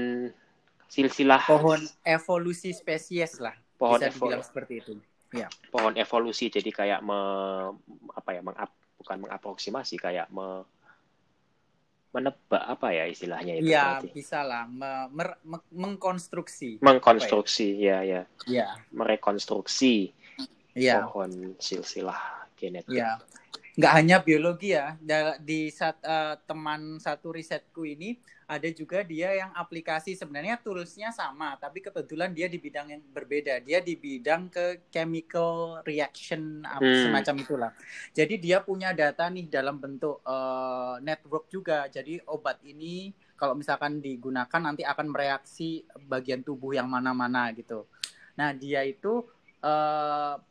silsilah Pohon evolusi spesies lah. pohon bisa dibilang seperti itu. Pohon evolusi jadi kayak me, apa ya mengap, bukan mengaproksimasi kayak me, menebak apa ya istilahnya itu berarti bisa lah me- mer- me- mengkonstruksi. mengkonstruksi ya ya Iya, merekonstruksi iya. pohon silsilah genetik Ya, nggak hanya biologi ya. Di saat eh, teman satu risetku ini ada juga dia yang aplikasi sebenarnya toolsnya sama, tapi kebetulan dia di bidang yang berbeda. Dia di bidang ke chemical reaction apa Hmm. semacam itulah. Jadi dia punya data nih dalam bentuk eh, network juga. Jadi obat ini kalau misalkan digunakan nanti akan mereaksi bagian tubuh yang mana-mana gitu. Nah dia itu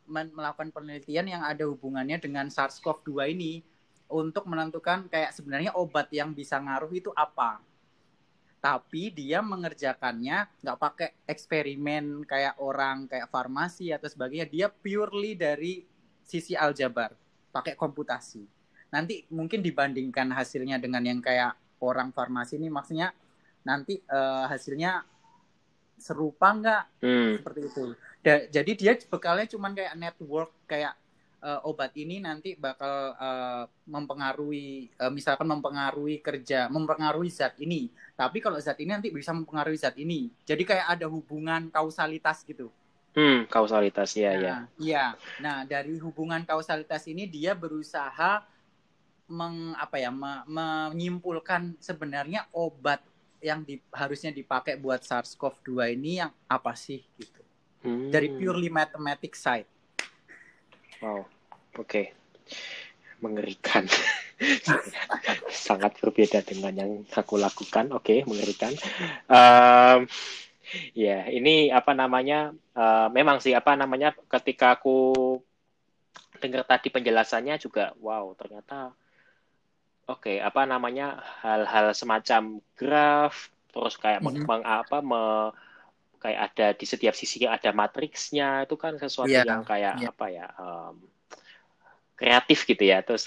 men- melakukan penelitian yang ada hubungannya dengan SARS-CoV-2 ini untuk menentukan kayak sebenarnya obat yang bisa ngaruh itu apa. Tapi dia mengerjakannya nggak pakai eksperimen kayak orang kayak farmasi atau sebagainya. Dia purely dari sisi aljabar. pakai komputasi. Nanti mungkin dibandingkan hasilnya dengan yang kayak orang farmasi ini maksudnya nanti uh, hasilnya serupa nggak hmm. seperti itu. Da jadi dia bekalnya cuma kayak network kayak uh, obat ini nanti bakal uh, mempengaruhi uh, misalkan mempengaruhi kerja, mempengaruhi zat ini. Tapi kalau zat ini nanti bisa mempengaruhi zat ini. Jadi kayak ada hubungan kausalitas gitu. Hmm, kausalitas ya nah, ya. Iya. Nah, dari hubungan kausalitas ini dia berusaha meng apa ya me, menyimpulkan sebenarnya obat yang di, harusnya dipakai buat SARS-CoV-2 ini yang apa sih gitu. Hmm. Dari purely mathematics side. Wow, oke. Okay. Mengerikan. Sangat berbeda dengan yang aku lakukan. Oke, okay, mengerikan. Um, ya, yeah, ini apa namanya? Uh, memang sih apa namanya? Ketika aku dengar tadi penjelasannya juga, wow, ternyata oke okay, apa namanya hal-hal semacam graf terus kayak mm -hmm. meng, apa me, kayak ada di setiap sisi ada matriksnya itu kan sesuatu yeah. yang kayak yeah. apa ya um, kreatif gitu ya terus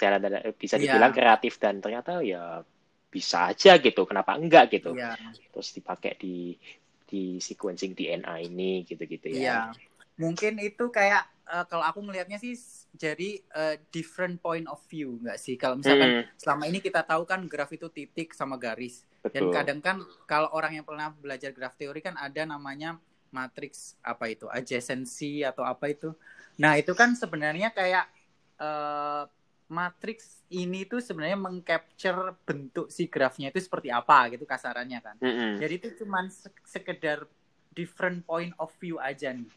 bisa iya. dibilang yeah. kreatif dan ternyata ya bisa aja gitu kenapa enggak gitu yeah. terus dipakai di di sequencing DNA ini gitu-gitu ya yeah. mungkin itu kayak uh, kalau aku melihatnya sih jadi uh, different point of view nggak sih kalau misalkan hmm. selama ini kita tahu kan graf itu titik sama garis Betul. Dan kadang kan kalau orang yang pernah belajar graf teori kan ada namanya matriks apa itu adjacency atau apa itu. Nah itu kan sebenarnya kayak uh, matriks ini tuh sebenarnya mengcapture bentuk si grafnya itu seperti apa gitu kasarannya kan. Mm -hmm. Jadi itu cuma sekedar different point of view aja nih.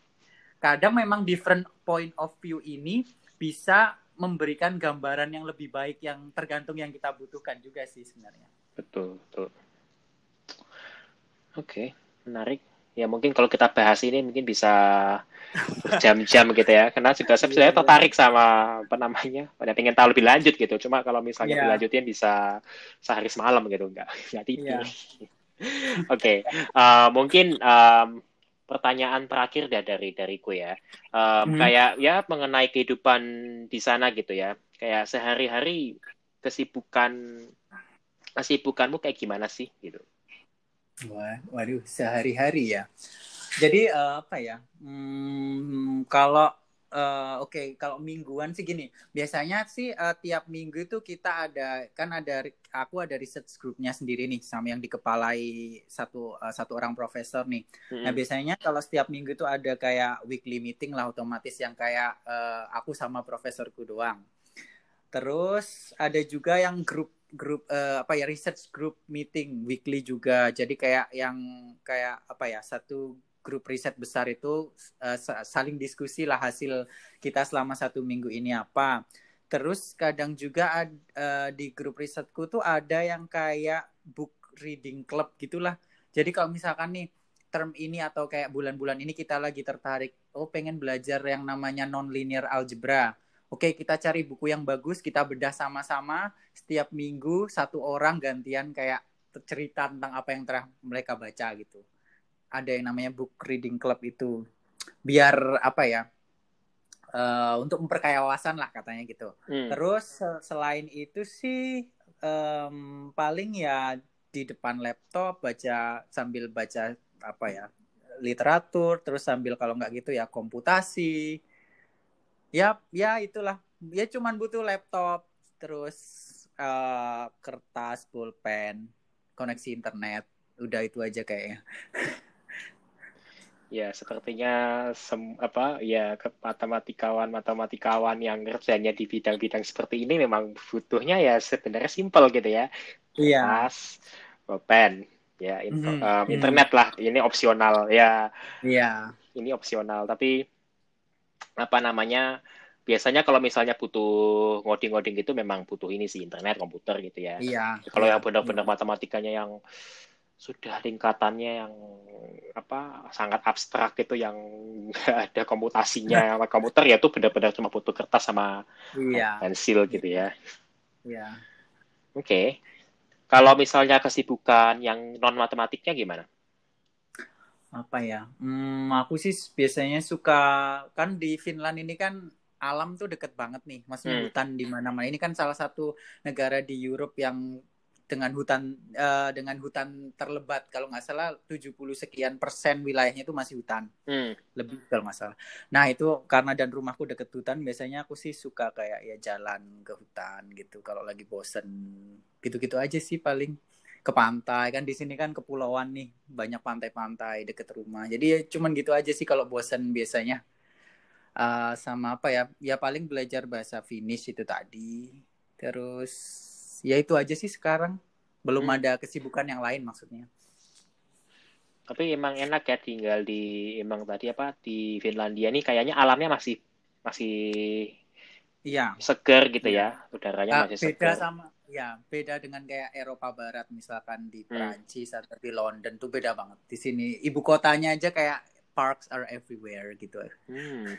Kadang memang different point of view ini bisa memberikan gambaran yang lebih baik yang tergantung yang kita butuhkan juga sih sebenarnya. Betul, betul. Oke, menarik. Ya mungkin kalau kita bahas ini mungkin bisa jam-jam gitu ya. Karena juga saya sebenarnya iya. tertarik sama apa namanya, pada pengen tahu lebih lanjut gitu. Cuma kalau misalnya yeah. dilanjutin bisa sehari semalam gitu, enggak enggak tidur. Yeah. Oke, okay. uh, mungkin um, pertanyaan terakhir ya dari dariku ya. Um, hmm. Kayak ya mengenai kehidupan di sana gitu ya. Kayak sehari-hari kesibukan kesibukanmu kayak gimana sih gitu? Wah, waduh, sehari-hari ya. Jadi uh, apa ya? Hmm, kalau uh, oke, okay, kalau mingguan sih gini. Biasanya sih uh, tiap minggu itu kita ada kan ada aku ada research groupnya sendiri nih sama yang dikepalai satu uh, satu orang profesor nih. Mm-hmm. Nah biasanya kalau setiap minggu itu ada kayak weekly meeting lah otomatis yang kayak uh, aku sama profesorku doang. Terus ada juga yang grup grup uh, apa ya research group meeting weekly juga. Jadi kayak yang kayak apa ya satu grup riset besar itu uh, saling diskusi lah hasil kita selama satu minggu ini apa. Terus kadang juga ad, uh, di grup risetku tuh ada yang kayak book reading club gitulah. Jadi kalau misalkan nih term ini atau kayak bulan-bulan ini kita lagi tertarik, oh pengen belajar yang namanya non-linear algebra Oke, kita cari buku yang bagus, kita bedah sama-sama. Setiap minggu satu orang gantian kayak cerita tentang apa yang telah mereka baca gitu. Ada yang namanya book reading club itu. Biar apa ya? Uh, untuk memperkaya wawasan lah katanya gitu. Hmm. Terus selain itu sih um, paling ya di depan laptop baca sambil baca apa ya literatur terus sambil kalau nggak gitu ya komputasi ya ya itulah. Ya cuman butuh laptop terus uh, kertas pulpen koneksi internet. Udah itu aja kayaknya. Ya sepertinya sem apa ya matematikawan matematikawan yang kerjanya di bidang-bidang seperti ini memang butuhnya ya sebenarnya simpel gitu ya. Iya. Kertas pulpen ya info, mm -hmm. um, internet lah. Ini opsional ya. Iya. Ini opsional. Tapi apa namanya biasanya kalau misalnya butuh ngoding-ngoding gitu memang butuh ini sih internet komputer gitu ya. Iya. Kalau iya, yang benar-benar iya. matematikanya yang sudah tingkatannya yang apa sangat abstrak gitu yang ada komputasinya sama komputer ya itu benar-benar cuma butuh kertas sama iya. pensil gitu ya. Iya. Oke. Okay. Kalau misalnya kesibukan yang non matematiknya gimana? Apa ya? Hmm, aku sih biasanya suka kan di Finland ini kan alam tuh deket banget nih. Maksudnya Hmm. hutan di mana-mana. Ini kan salah satu negara di Europe yang dengan hutan eh, dengan hutan terlebat kalau nggak salah 70 sekian persen wilayahnya itu masih hutan Hmm. lebih kalau nggak salah. Nah itu karena dan rumahku deket hutan biasanya aku sih suka kayak ya jalan ke hutan gitu kalau lagi bosen gitu-gitu aja sih paling ke pantai. Kan di sini kan kepulauan nih banyak pantai-pantai deket rumah. Jadi ya cuman gitu aja sih kalau bosen biasanya. Eh, sama apa ya? Ya paling belajar bahasa Finnish itu tadi. Terus ya itu aja sih sekarang. Belum Hmm. ada kesibukan yang lain maksudnya. Tapi emang enak ya tinggal di emang tadi apa di Finlandia nih. Kayaknya alamnya masih masih iya. seger gitu ya, udaranya Ah, masih beda seger. sama ya beda dengan kayak Eropa Barat misalkan di Hmm. Prancis atau di London tuh beda banget di sini ibu kotanya aja kayak parks are everywhere gitu Hmm.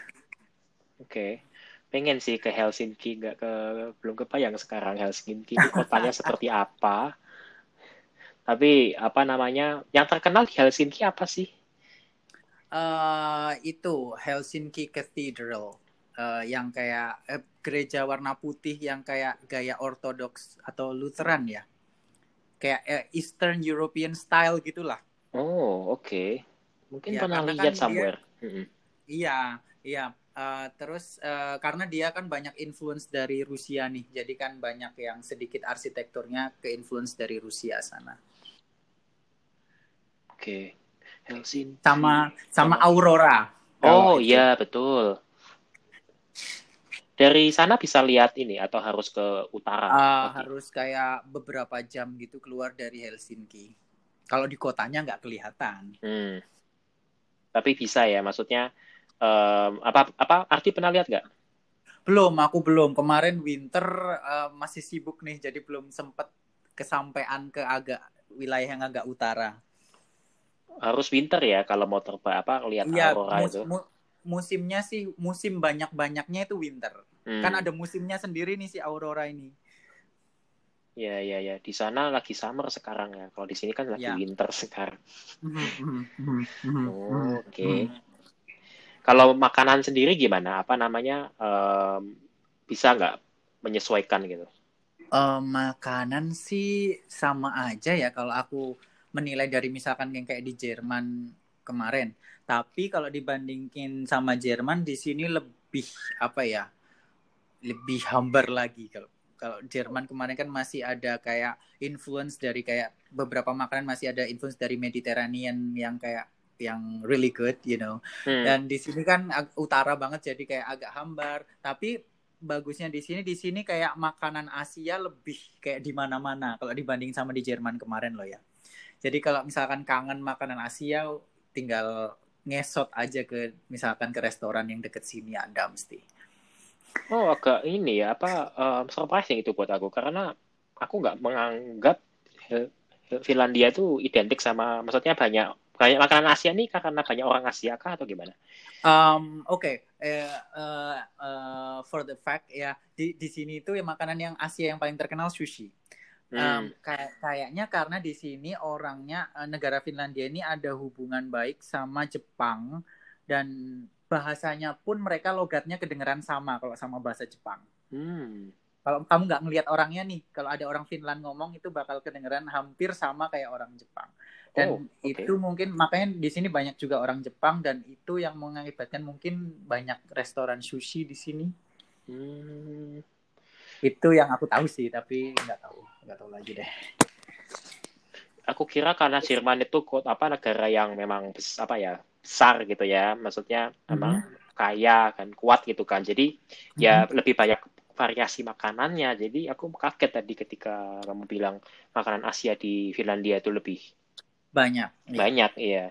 Oke. Pengen sih ke Helsinki, nggak ke belum kebayang sekarang Helsinki itu kotanya seperti apa. Tapi apa namanya? Yang terkenal di Helsinki apa sih? eh itu Helsinki Cathedral eh, yang kayak eh, gereja warna putih yang kayak gaya ortodoks atau Lutheran ya kayak eh, Eastern European style gitulah Oh, oke. Mungkin Ya, pernah lihat kan dia- somewhere. Mm-mm. Iya, iya. Eh, terus eh, karena dia kan banyak influence dari Rusia nih, jadi kan banyak yang sedikit arsitekturnya ke influence dari Rusia sana. Oke. Helsinki. Sama sama Aurora. Oh iya betul. Dari sana bisa lihat ini atau harus ke utara? Eh, Oke. harus kayak beberapa jam gitu keluar dari Helsinki. Kalau di kotanya nggak kelihatan. Hmm. Tapi bisa ya, maksudnya em, apa apa arti pernah lihat nggak? Belum, aku belum. Kemarin winter eh, masih sibuk nih, jadi belum sempet kesampaian ke agak wilayah yang agak utara. Harus winter ya kalau mau terbang apa lihat Iya, aurora mus- itu. Musimnya sih musim banyak-banyaknya itu winter. Hmm. Kan ada musimnya sendiri nih si aurora ini. Ya ya ya. Di sana lagi summer sekarang ya. Kalau di sini kan lagi Ya. winter sekarang. Oh, Oke. Kalau makanan sendiri gimana? Apa namanya? em, bisa nggak menyesuaikan gitu? Eh, makanan sih sama aja ya kalau aku menilai dari misalkan yang kayak di Jerman kemarin. Tapi kalau dibandingin sama Jerman di sini lebih apa ya? Lebih hambar lagi kalau kalau Jerman kemarin kan masih ada kayak influence dari kayak beberapa makanan masih ada influence dari Mediterranean yang kayak yang really good, you know. Hmm. Dan di sini kan utara banget jadi kayak agak hambar. Tapi bagusnya di sini di sini kayak makanan Asia lebih kayak di mana-mana kalau dibanding sama di Jerman kemarin loh ya. Jadi kalau misalkan kangen makanan Asia tinggal ngesot aja ke misalkan ke restoran yang deket sini ada mesti. Oh, agak ini ya, apa, em, surprising itu buat aku. Karena aku nggak menganggap Finlandia itu identik sama, maksudnya banyak, banyak makanan Asia nih karena banyak orang Asia kah atau gimana? Um, Oke, eh, eh, eh, for the fact ya di di sini itu ya makanan yang Asia yang paling terkenal sushi. Hmm. Um, kayak kayaknya karena di sini orangnya eh, negara Finlandia ini ada hubungan baik sama Jepang dan bahasanya pun mereka logatnya kedengeran sama kalau sama bahasa Jepang. Hmm. Kalau kamu nggak ngelihat orangnya nih, kalau ada orang Finland ngomong itu bakal kedengeran hampir sama kayak orang Jepang. Dan Oh, oke. itu mungkin makanya di sini banyak juga orang Jepang dan itu yang mengakibatkan mungkin banyak restoran sushi di sini. Hmm. Itu yang aku tahu sih, tapi nggak tahu, nggak tahu lagi deh. Aku kira karena Jerman itu kota apa negara yang memang apa ya besar gitu ya, maksudnya memang kaya kan kuat gitu kan. Jadi ya lebih banyak variasi makanannya. Jadi aku kaget tadi ketika kamu bilang makanan Asia di Finlandia itu lebih Banyak. Iya. banyak, iya.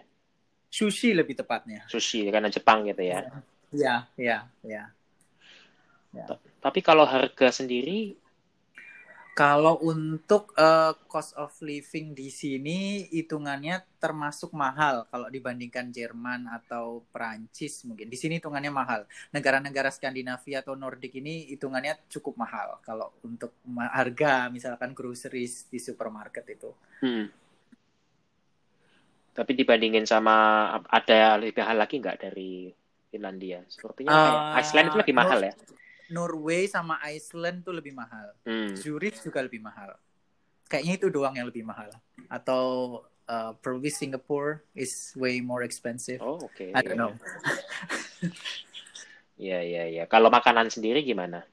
Sushi lebih tepatnya. Sushi karena Jepang gitu ya. Iya, iya, iya. Tapi kalau harga sendiri, Kalau untuk eh, cost of living di sini hitungannya termasuk mahal kalau dibandingkan Jerman atau Perancis mungkin. Di sini hitungannya mahal. Negara-negara Skandinavia atau Nordik ini hitungannya cukup mahal kalau untuk harga misalkan groceries di supermarket itu. hmm. Tapi dibandingin sama ada lebih mahal lagi nggak dari Finlandia? Sepertinya Uh, Iceland itu lebih mahal ya. Norway sama Iceland tuh lebih mahal. Hmm. Zurich juga lebih mahal. Kayaknya itu doang yang lebih mahal. Atau uh, probably Singapore is way more expensive. Oh, oke. I don't know. Iya, iya, iya. Kalau makanan sendiri gimana?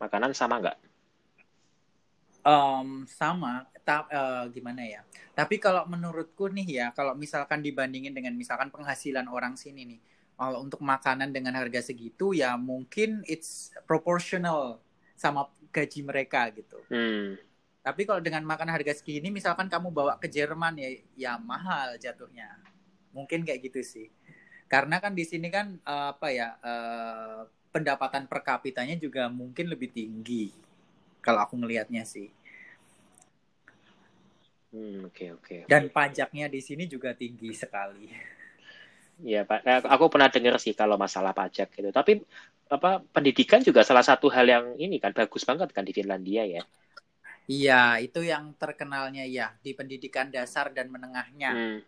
Makanan sama nggak? Um, sama, ta- uh, gimana ya? Tapi kalau menurutku nih ya, kalau misalkan dibandingin dengan misalkan penghasilan orang sini nih, kalau untuk makanan dengan harga segitu ya mungkin it's proportional sama gaji mereka gitu. Hmm. Tapi kalau dengan makan harga segini, misalkan kamu bawa ke Jerman ya, ya mahal jatuhnya. Mungkin kayak gitu sih. Karena kan di sini kan uh, apa ya uh, pendapatan per kapitanya juga mungkin lebih tinggi. Kalau aku ngelihatnya sih. Hmm, oke, oke. Dan pajaknya di sini juga tinggi sekali. Iya, Pak. Nah, Aku pernah dengar sih kalau masalah pajak gitu. Tapi apa pendidikan juga salah satu hal yang ini kan bagus banget kan di Finlandia ya. Iya, itu yang terkenalnya ya di pendidikan dasar dan menengahnya. Hmm.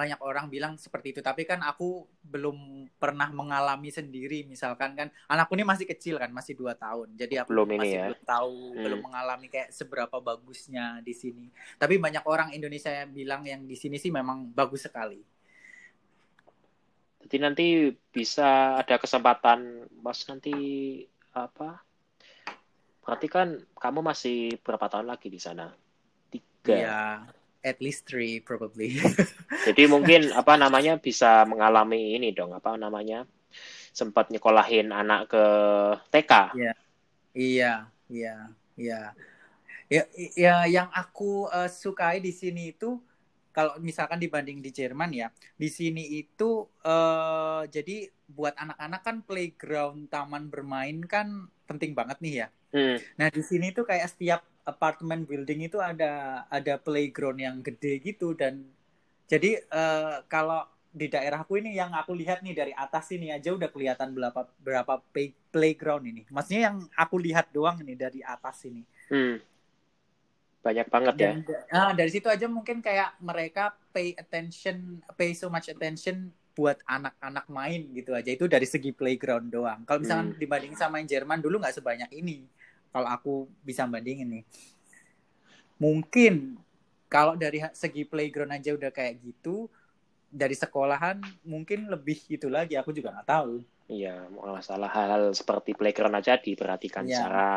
banyak orang bilang seperti itu tapi kan aku belum pernah mengalami sendiri misalkan kan anakku ini masih kecil kan masih dua tahun jadi aku Belum ini masih ya. belum tahu Hmm. belum mengalami kayak seberapa bagusnya di sini tapi banyak orang Indonesia yang bilang yang di sini sih memang bagus sekali Jadi nanti bisa ada kesempatan Mas nanti apa? Berarti kan kamu masih berapa tahun lagi di sana? Tiga. ya at least three probably Jadi mungkin apa namanya bisa mengalami ini dong apa namanya sempat nyekolahin anak ke TK. Iya, iya, iya. Ya, ya yang aku eh, sukai di sini itu kalau misalkan dibanding di Jerman ya, di sini itu eh jadi buat anak-anak kan playground taman bermain kan penting banget nih ya. Hmm. Nah, di sini tuh kayak setiap apartemen building itu ada ada playground yang gede gitu dan jadi eh, kalau di daerahku ini yang aku lihat nih dari atas ini aja udah kelihatan berapa berapa play- playground ini. Maksudnya yang aku lihat doang nih dari atas ini. Hmm. Banyak banget ya. Dan ah, dari situ aja mungkin kayak mereka pay attention, pay so much attention buat anak-anak main gitu aja. Itu dari segi playground doang. Kalau misalkan Hmm. dibandingin sama yang Jerman dulu nggak sebanyak ini. Kalau aku bisa bandingin nih. Mungkin kalau dari segi playground aja udah kayak gitu, dari sekolahan mungkin lebih gitu lagi. Aku juga nggak tahu. Iya, masalah hal-hal seperti playground aja diperhatikan Iya. secara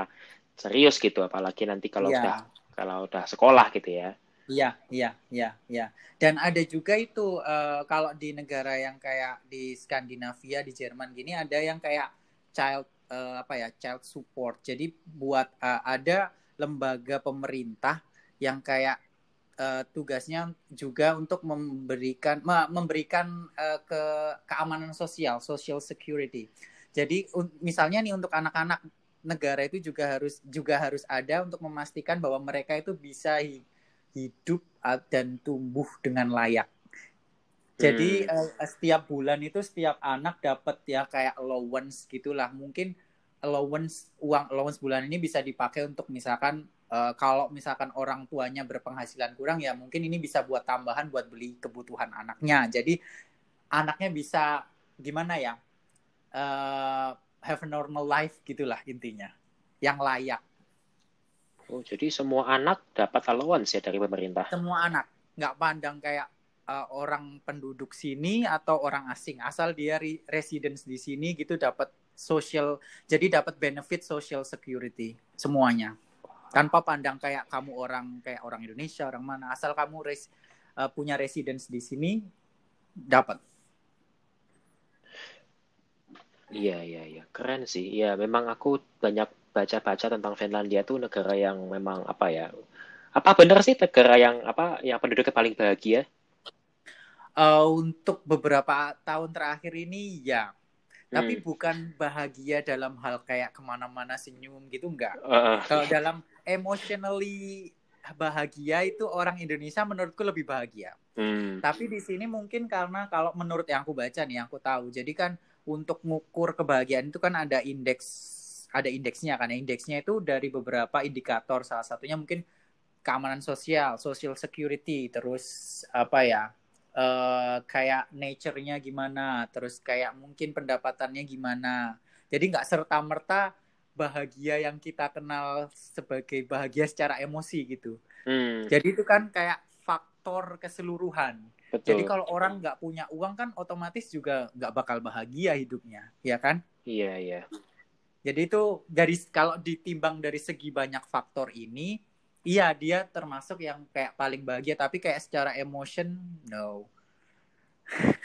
serius gitu, apalagi nanti kalau Iya. udah kalau udah sekolah gitu ya. Iya, iya, iya, iya. Dan ada juga itu eh, kalau di negara yang kayak di Skandinavia, di Jerman gini ada yang kayak child eh, apa ya, child support. Jadi buat eh, ada lembaga pemerintah yang kayak eh, tugasnya juga untuk memberikan me- memberikan eh, ke keamanan sosial, social security. Jadi misalnya nih untuk anak-anak negara itu juga harus juga harus ada untuk memastikan bahwa mereka itu bisa hi- hidup dan tumbuh dengan layak. Jadi uh, setiap bulan itu setiap anak dapat ya kayak allowance gitulah. Mungkin allowance uang allowance bulan ini bisa dipakai untuk misalkan uh, kalau misalkan orang tuanya berpenghasilan kurang ya mungkin ini bisa buat tambahan buat beli kebutuhan anaknya. Jadi anaknya bisa gimana ya? Uh, have a normal life gitulah intinya. Yang layak. Oh, jadi semua anak dapat allowance ya dari pemerintah. semua anak. Nggak pandang kayak uh, orang penduduk sini atau orang asing. Asal dia re- residence di sini gitu dapat social jadi dapat benefit social security semuanya. Tanpa pandang kayak kamu orang kayak orang Indonesia orang mana. Asal kamu res, uh, punya residence di sini dapat Iya, iya, iya. Keren sih. Iya, memang aku banyak baca-baca tentang Finlandia tuh negara yang memang apa ya? Apa benar sih negara yang apa yang penduduknya paling bahagia? Uh, untuk beberapa tahun terakhir ini ya tapi Hmm. bukan bahagia dalam hal kayak ke mana-mana senyum gitu enggak Heeh. kalau dalam emotionally bahagia itu orang Indonesia menurutku lebih bahagia. Hmm. Tapi di sini mungkin karena kalau menurut yang aku baca nih, yang aku tahu. Jadi kan untuk ngukur kebahagiaan itu kan ada indeks ada indeksnya kan. Indeksnya itu dari beberapa indikator. Salah satunya mungkin keamanan sosial, social security, terus apa ya? uh, kayak nature-nya gimana, terus kayak mungkin pendapatannya gimana. Jadi nggak serta merta bahagia yang kita kenal sebagai bahagia secara emosi gitu. Hmm. Jadi itu kan kayak faktor keseluruhan. Betul. Jadi kalau orang nggak punya uang kan otomatis juga nggak bakal bahagia hidupnya, ya kan? Iya iya. Jadi itu dari kalau ditimbang dari segi banyak faktor ini, iya dia termasuk yang kayak paling bahagia. Tapi kayak secara emotion, no.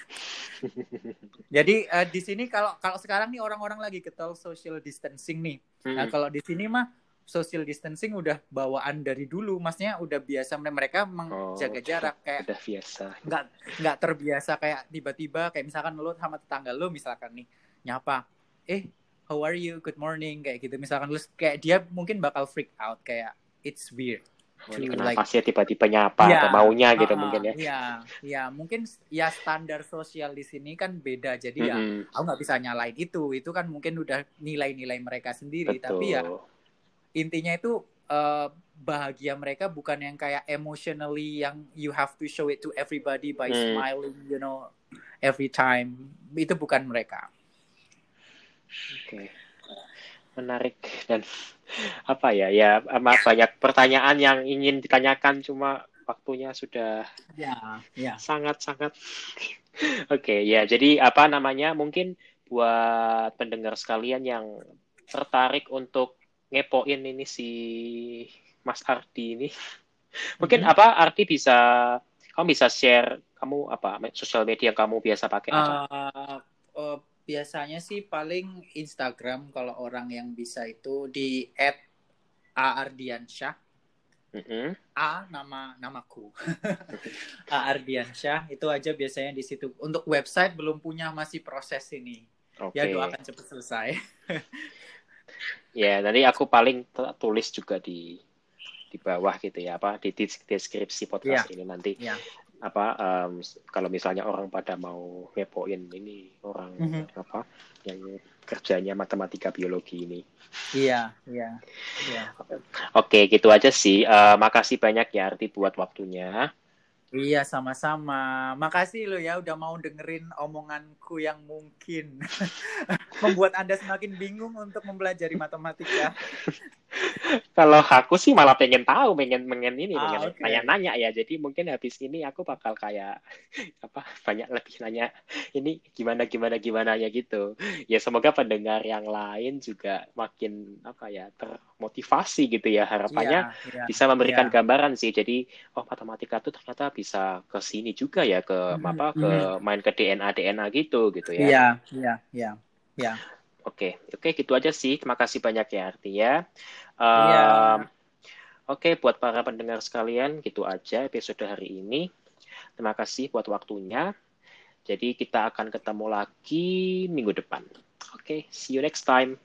Jadi uh, di sini kalau kalau sekarang nih orang-orang lagi ketol social distancing nih. Hmm. Nah kalau di sini mah social distancing udah bawaan dari dulu, maksudnya udah biasa mereka menjaga oh, jarak kayak udah biasa. Nggak nggak terbiasa kayak tiba-tiba kayak misalkan lo sama tetangga lo misalkan nih nyapa, eh how are you, good morning kayak gitu. Misalkan lo kayak dia mungkin bakal freak out kayak it's weird kenapa like, sih tiba-tiba nyapa ya, atau maunya gitu uh, mungkin ya? Iya, ya mungkin ya standar sosial di sini kan beda. Jadi mm -hmm. ya aku nggak bisa nyalain itu. Itu kan mungkin udah nilai-nilai mereka sendiri. Betul. Tapi ya intinya itu uh, bahagia mereka bukan yang kayak emotionally yang you have to show it to everybody by mm. smiling, you know, every time. Itu bukan mereka. Oke. Okay. Menarik dan apa ya ya sama banyak pertanyaan yang ingin ditanyakan cuma waktunya sudah ya ya sangat sangat oke okay, ya jadi apa namanya mungkin buat pendengar sekalian yang tertarik untuk ngepoin ini si Mas Ardi ini mungkin mm -hmm. apa Ardi bisa kamu bisa share kamu apa sosial media yang kamu biasa pakai uh, uh, biasanya sih paling Instagram kalau orang yang bisa itu di @aardiansyah. Mm -hmm. A nama namaku. A Ardiansyah itu aja biasanya di situ. Untuk website belum punya masih proses ini. Okay. Ya doakan cepat selesai. ya, nanti aku paling tulis juga di di bawah gitu ya apa di deskripsi podcast yeah. ini nanti. Yeah apa um, kalau misalnya orang pada mau ngepoin ini orang mm -hmm. apa yang kerjanya matematika biologi ini. Iya, iya. iya. Oke, gitu aja sih. Uh, makasih banyak ya Arti buat waktunya. Iya, sama-sama. Makasih lo ya udah mau dengerin omonganku yang mungkin membuat Anda semakin bingung untuk mempelajari matematika. Kalau aku sih malah pengen tahu, pengen pengen ini, ah, pengen okay. nanya-nanya ya. Jadi mungkin habis ini aku bakal kayak apa banyak lebih nanya ini gimana gimana gimana ya gitu. Ya semoga pendengar yang lain juga makin apa ya termotivasi gitu ya harapannya yeah, yeah, bisa memberikan yeah. gambaran sih. Jadi oh matematika tuh ternyata bisa ke sini juga ya ke mm -hmm. apa ke mm-hmm. main ke DNA DNA gitu gitu ya. Iya iya iya. iya. Oke, oke gitu aja sih. Terima kasih banyak ya Arti ya. Um, yeah. Oke, buat para pendengar sekalian, gitu aja episode hari ini. Terima kasih buat waktunya. Jadi kita akan ketemu lagi minggu depan. Oke, see you next time.